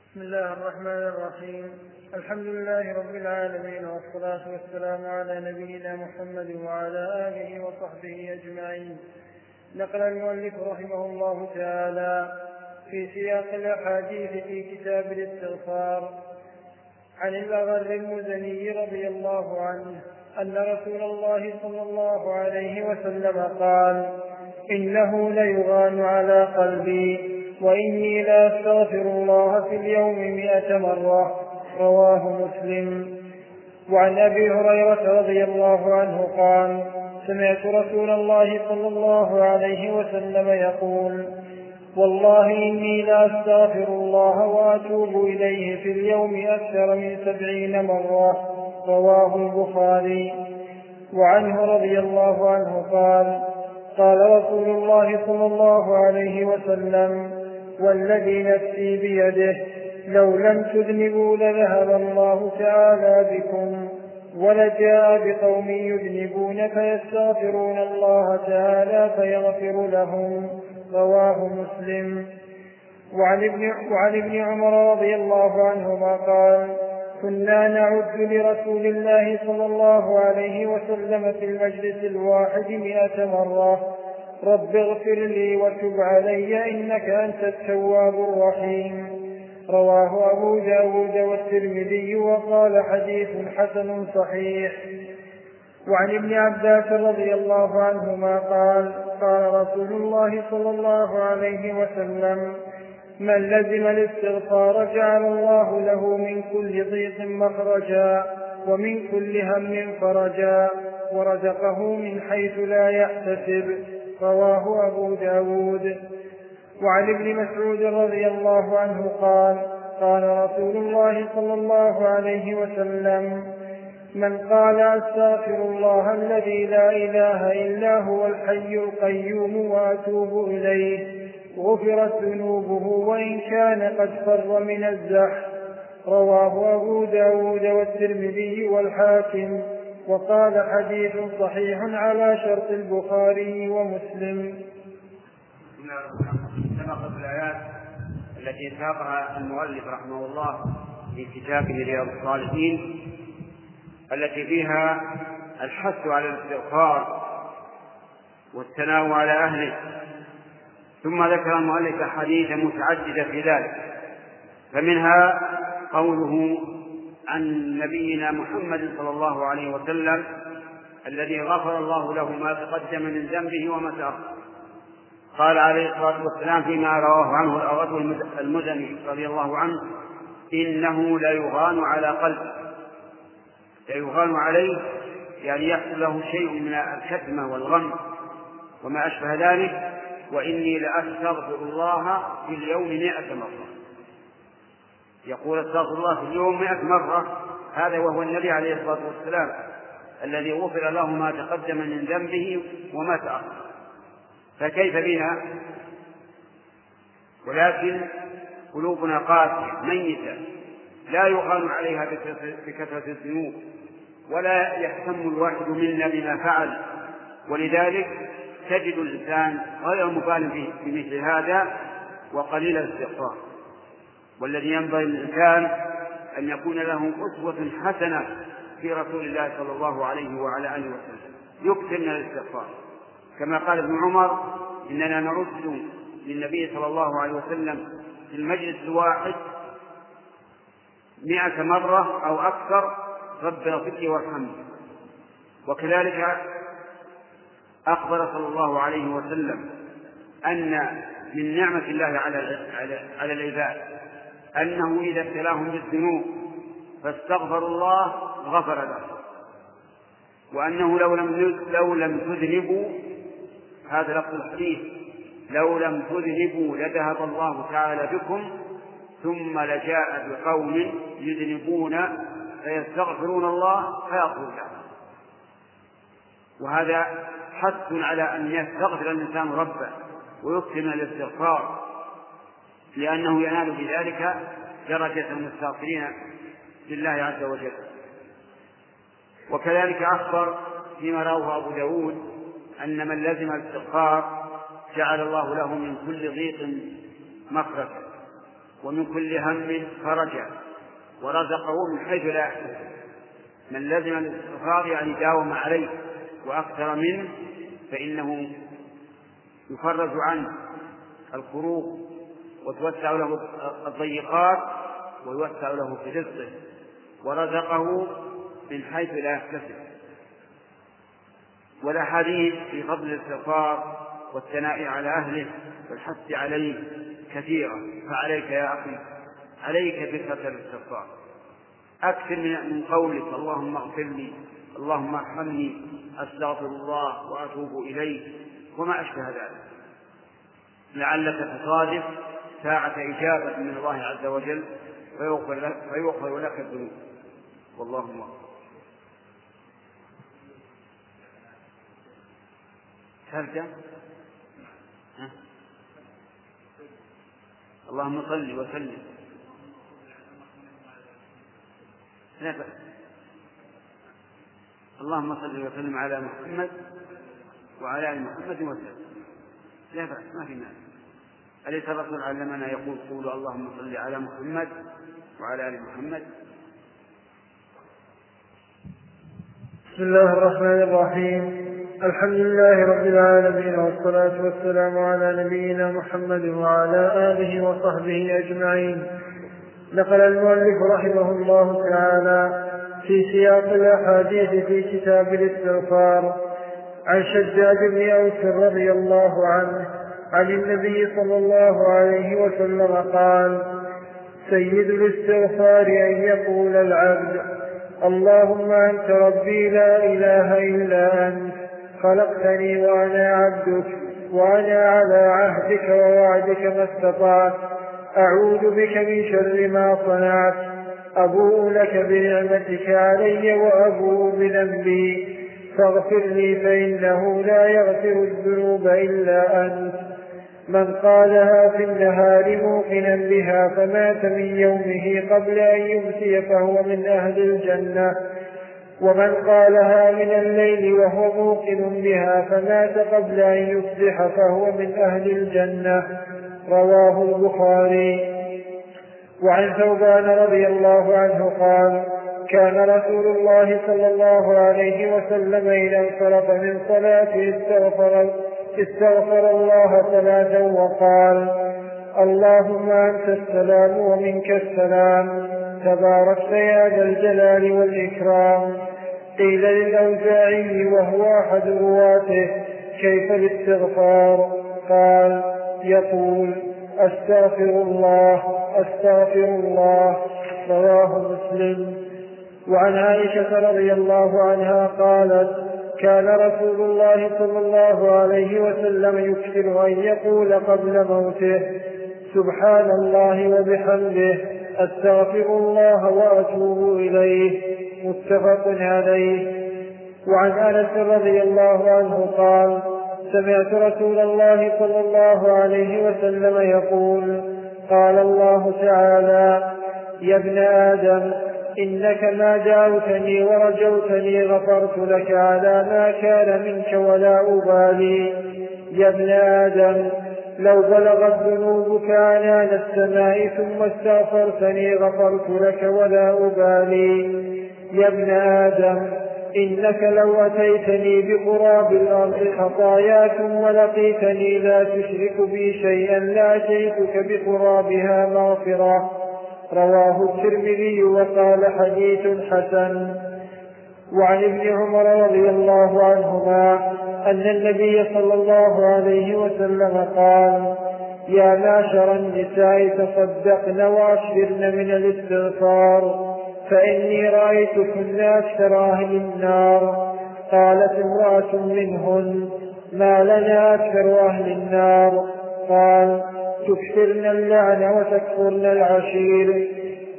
بسم الله الرحمن الرحيم. الحمد لله رب العالمين والصلاة والسلام على نبينا محمد وعلى آله وصحبه أجمعين. نقل المؤلف رحمه الله تعالى في سياق الأحاديث في كتاب الاستغفار عن الأغر المزني رضي الله عنه أن رسول الله صلى الله عليه وسلم قال إنه ليغان على قلبي وإني لأستغفر الله في اليوم مئة مرة. رواه مسلم. وعن أبي هريرة رضي الله عنه قال سمعت رسول الله صلى الله عليه وسلم يقول والله إني لأستغفر الله وأتوب إليه في اليوم أكثر من سبعين مرة. رواه البخاري. وعنه رضي الله عنه قال قال رسول الله صلى الله عليه وسلم والذي نفسي بيده. لو لم تذنبوا لذهب الله تعالى بكم ولجاء بقوم يذنبون فيستغفرون الله تعالى فيغفر لهم. رواه مسلم. وعن ابن, وعن ابن عمر رضي الله عنهما قال كنا نعد لرسول الله صلى الله عليه وسلم في المجلس الواحد مئة مرة رب اغفر لي وتب علي إنك أنت التواب الرحيم. رواه أبو داود والترمذي وقال حديث حسن صحيح. وعن ابن عباس رضي الله عنهما قال قال رسول الله صلى الله عليه وسلم من لزم الاستغفار جعل الله له من كل ضيق مخرجا ومن كل هم فرجا ورزقه من حيث لا يحتسب رواه أبو داود. وعن ابن مسعود رضي الله عنه قال قال رسول الله صلى الله عليه وسلم من قال أستغفر الله الذي لا إله إلا هو الحي القيوم وأتوب إليه غفرت ذنوبه وإن كان قد فر من الزحف. رواه أبو داود والترمذي والحاكم. وقال حديث صحيح على شرط البخاري ومسلم. سبقت الآيات التي ساقها المؤلف رحمه الله في كتابه رياض الصالحين التي فيها الحث على الاستغفار والثناء على أهله. ثم ذكر المؤلف أحاديث متعددة في ذلك فمنها قوله عن نبينا محمد صلى الله عليه وسلم الذي غفر الله له ما تقدم من ذنبه وما تأخر. قال عليه الصلاة والسلام فيما رواه عنه الرجل المزني رضي الله عنه إنه ليغان على قلبه. ليغان عليه يعني يحصل له شيء من الكتمة والغم وما أشبه ذلك وإني لأستغفر الله في اليوم مائة مرة. يقول أستغفر الله في اليوم مائة مرة هذا وهو النبي عليه الصلاة والسلام الذي غفر له ما تقدم من ذنبه وما تأخر. فكيف بنا؟ ولكن قلوبنا قاسية ميتة لا يغان عليها بكثرة الذنوب ولا يهتم الواحد منا بما فعل. ولذلك تجد الإنسان غير مبال بمثل هذا وقليل الاستغفار. والذي ينبغي للإنسان أن يكون له أسوة حسنة في رسول الله صلى الله عليه وعلى آله وسلم. يكثر من الاستغفار. كما قال ابن عمر إننا نرد للنبي صلى الله عليه وسلم في المجلس الواحد مئة مرة أو أكثر رب اغفر وارحمني. وكذلك أخبر صلى الله عليه وسلم أن من نعمة الله على على العباد أنه إذا ابتلاهم بالذنوب فاستغفروا الله غفر له. وأنه لو لم لو لم تذنبوا هذا لفظ الحديث لو لم تذنبوا لذهب الله تعالى بكم ثم لجاء بقوم يذنبون فيستغفرون الله فيغفر لهم وهذا حث على أن يستغفر الإنسان ربه ويكثر من الاستغفار. لأنه ينال بذلك درجة المستغفرين لله عز وجل. وكذلك أخبر فيما رواه أبو داود أن من لزم الاستغفار جعل الله له من كل ضيق مخرجا ومن كل هم فرجا ورزقه من حيث لا يحتسب من لزم الاستغفار يعني داوم عليه وأكثر منه فإنه يفرج عنه الكروب وتوسع له الضيقات ويوسع له في رزقه ورزقه من حيث لا يحتسب. والأحاديث في فضل الاستغفار والثناء على أهله والحث عليه كثيرة. فعليك يا أخي عليك بكثرة الاستغفار. أكثر من قولك اللهم اغفر لي اللهم ارحمني أستغفر الله وأتوب إليه وما أشبه ذلك. لعلك تصادف ساعة إجابة من الله عز وجل فيغفر لك, لك الذنوب. والله أكبر ترجع اللهم صل وسلم. لا بأس. اللهم صل وسلم على محمد وعلى آل محمد وسلم. لا بأس ما في مانع. أليس الرسول علمنا يقول قولوا اللهم صل على محمد وعلى آل محمد؟ بسم الله الرحمن الرحيم. الحمد لله رب العالمين والصلاة والسلام على نبينا محمد وعلى آله وصحبه أجمعين. نقل المؤلف رحمه الله تعالى في سياق الأحاديث في كتاب الاستغفار عن شداد بن أوس رضي الله عنه عن النبي صلى الله عليه وسلم قال سيد الاستغفار أن يقول العبد اللهم أنت ربي لا إله إلا أنت خلقتني وأنا عبدك وأنا على عهدك ووعدك ما استطعت أعوذ بك من شر ما صنعت أبوء لك بنعمتك علي وأبوء بذنبي فاغفر لي فإنه لا يغفر الذنوب إلا أنت. من قالها في النهار موقنا بها فمات من يومه قبل أن يمسي فهو من أهل الجنة. ومن قالها من الليل وهو موقن بها فمات قبل أن يصبح فهو من أهل الجنة. رواه البخاري. وعن ثوبان رضي الله عنه قال كان رسول الله صلى الله عليه وسلم إذا انصرف من صلاته استغفر استغفر الله ثلاثا وقال اللهم أنت السلام ومنك السلام. تباركت يا ذا الجلال والإكرام. قيل للأوزاعي وهو أحد رواته كيف الاستغفار؟ قال يقول أستغفر الله أستغفر الله. رواه مسلم. وعن عائشة رضي الله عنها قالت كان رسول الله صلى الله عليه وسلم يكثر أن يقول قبل موته سبحان الله وبحمده أستغفر الله وأتوب إليه. متفق عليه. وعن أنس رضي الله عنه قال سمعت رسول الله صلى الله عليه وسلم يقول قال الله تعالى يا ابن آدم إنك ما دعوتني ورجوتني غفرت لك على ما كان منك ولا أبالي. يا ابن آدم لو بلغت ذنوبك عنان السماء ثم استغفرتني غفرت لك ولا أبالي. يا ابن آدم إنك لو أتيتني بقراب الأرض خطايا ثم لقيتني لا تشرك بي شيئا لأتيتك بقرابها مغفرة. رواه الترمذي وقال حديث حسن. وعن ابن عمر رضي الله عنهما أن النبي صلى الله عليه وسلم قال يا معشر النساء تصدقن وأكثرن من الاستغفار فإني رأيتكن أكثر أهل النار قالت امرأة منهن ما لنا أكثر أهل النار قال تكثرن اللعن وتكفرن العشير.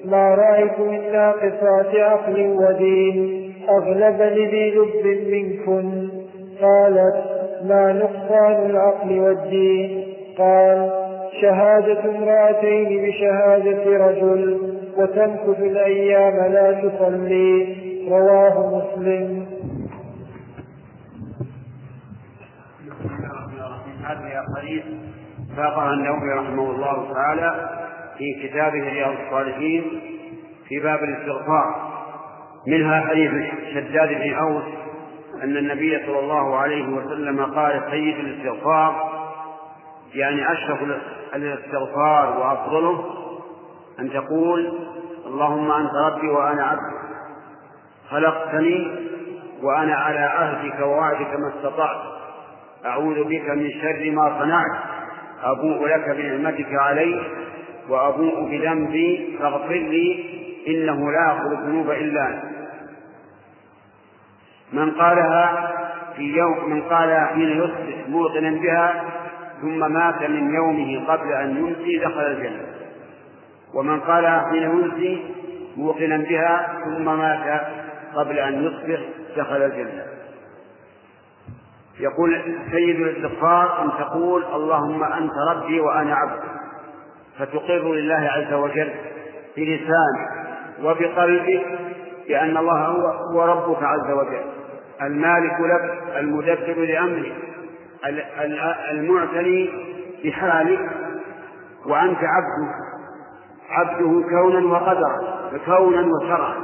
ما رأيت من ناقصات عقل ودين. أغلب لذي لب منكن قالت ما نقصان العقل والدين؟ قال شهادة امرأتين بشهادة رجل وتمكث الأيام لا تصلي. رواه مسلم هذه الأحاديث ساقها النووي رحمه الله تعالى في كتابه رياض الصالحين في باب الاستغفار. منها حديث شداد بن أوس أن النبي صلى الله عليه وسلم قال سيد الاستغفار يعني أشرف الاستغفار وأفضله أن تقول اللهم أنت ربي وأنا عبدك خلقتني وأنا على عهدك ووعدك ما استطعت أعوذ بك من شر ما صنعت. أبوء لك بنعمتك علي وأبوء بذنبي فاغفر لي إنه لا يغفر الذنوب إلا أنت. من قالها في يوم من قالها حين يصبح موطنا بها ثم مات من يومه قبل أن يمسي دخل الجنة. ومن قالها حين يمسي موقنا بها ثم مات قبل أن يصبح دخل الجنة. يقول سيد الاستغفار أن تقول اللهم أنت ربي وأنا عبدك فتقر لله عز وجل بلسانك وبقلبك بأن الله هو ربك عز وجل. المالك لك المدبر لأمرك المعتني بحالك وأنت عبده. عبده كونا وقدرا كونا وشرعا.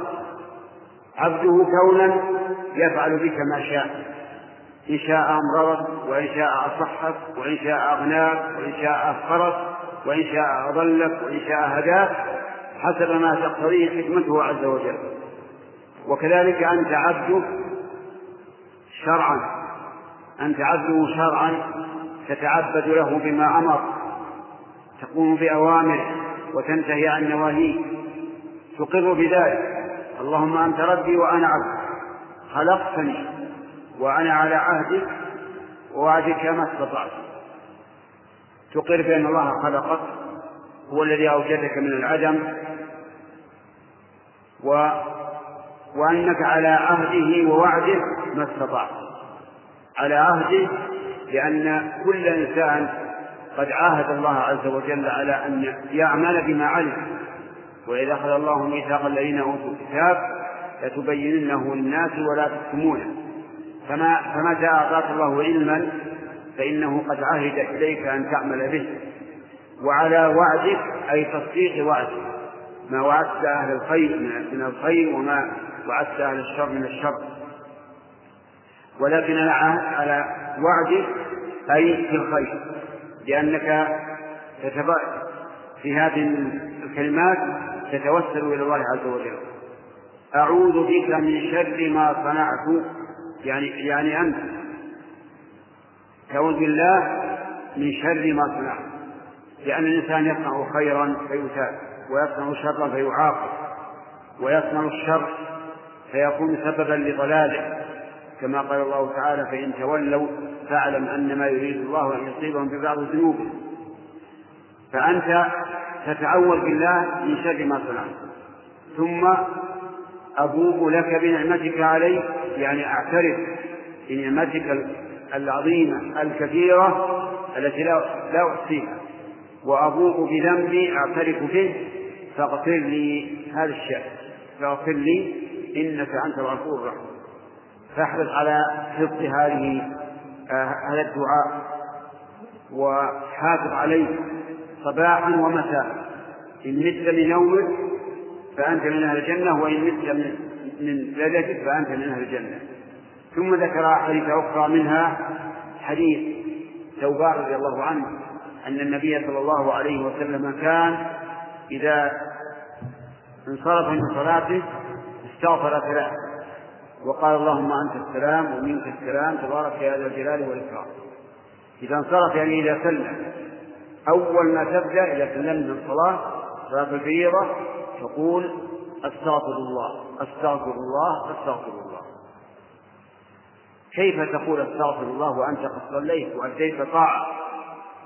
عبده كونا يفعل بك ما شاء. إن شاء أمرضك وإن شاء أصحك وإن شاء أغناك وإن شاء أفقرك وإن شاء أضلك وإن شاء هداك حسب ما تقتضيه حكمته عز وجل. وكذلك أنت عبده شرعا أنت عبده شرعا تتعبد له بما أمر. تقوم بأوامره وتنتهي عن نواهيه. تقر بذلك. اللهم أنت ربي وأنا عبدك. خلقتني. وأنا على عهدك ووعدك ما استطعت. تقر بأن الله خلقك هو الذي أوجدك من العدم و وأنك على عهده ووعده ما استطعت. على عهده لأن كل إنسان قد عاهد الله عز وجل على أن يعمل بما علم. وإذا أخذ الله ميثاق الذين أوتوا الكتاب لتبيننه للناس ولا تكتمونه. فما فمتى أعطاك الله علما فإنه قد عهد إليك أن تعمل به. وعلى وعدك أي تصديق وعدك ما وعدت أهل الخير من الخير وما وعدت أهل الشر من الشر. ولكن على وعدك أي في الخير لأنك في هذه الكلمات تتوسل إلى الله عز وجل. أعوذ بك من شر ما صنعت يعني يعني أنت. تعوذ بالله من شر ما صنعت لأن الإنسان يصنع خيرا فيثاب ويصنع شرا فيعاقب ويصنع الشر فيكون سببا لضلاله. كما قال الله تعالى فإن تولوا فاعلم أن ما يريد الله أن يصيبهم ببعض ذنوبهم فأنت تتعوذ بالله من شر ما صنعت ثم أبوء لك بنعمتك علي يعني أعترف بنعمتك العظيمة الكبيرة التي لا لا أحصيها. وأبوء بذنبي أعترف به فاغفر لي هذا الشأن. فاغفر لي إنك أنت الغفور الرحيم. فاحرص على حفظ هذه آه هذا الدعاء. وحافظ عليه صباحا ومساء. إن مت من يومك فأنت من أهل الجنة وإن مت من من ليلتك فأنت من أهل الجنة. ثم ذكر أحاديث أخرى منها حديث ثوبان رضي الله عنه أن النبي صلى الله عليه وسلم كان إذا انصرف من صلاته استغفر ثلاث وقال اللهم أنت السلام ومنك السلام تبارك يا ذا الجلال والإكرام. إذا انصرف يعني إذا سلم. أول ما تبدأ إذا سلمت من الصلاة صلاة الفريضة تقول أستغفر الله. أستغفر الله أستغفر الله. كيف تقول أستغفر الله وأنت قد صليت؟ وأديت طاعة؟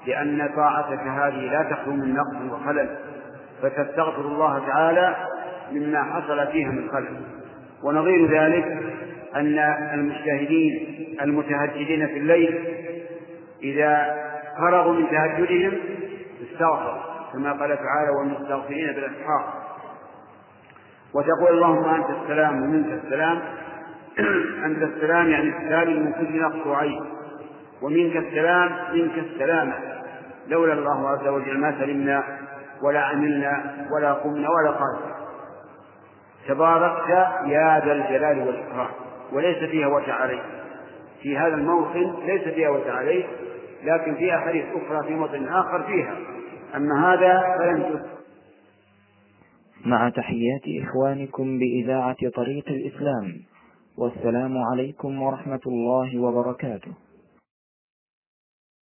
لأن طاعتك هذه لا تخلو من نقص وخلل. فتستغفر الله تعالى مما حصل فيها من خلل. ونظير ذلك أن المجتهدين المتهجدين في الليل إذا فرغوا من تهجدهم استغفروا كما قال تعالى والمستغفرين بالأسحار وتقول اللهم أنت السلام ومنك السلام. أنت السلام يعني السالم من كل نقص وعيب ومنك السلام منك السلامة لولا الله عز وجل ما سلمنا ولا عملنا ولا قمنا ولا قالنا تباركت يا ذا الجلال والإكرام. وليس فيها وجع عليك. في هذا الموطن ليس فيها وجع عليك لكن فيها حديث أخرى في موطن آخر فيها. أما هذا فلم مع تحيات إخوانكم بإذاعة طريق الإسلام. والسلام عليكم ورحمة الله وبركاته.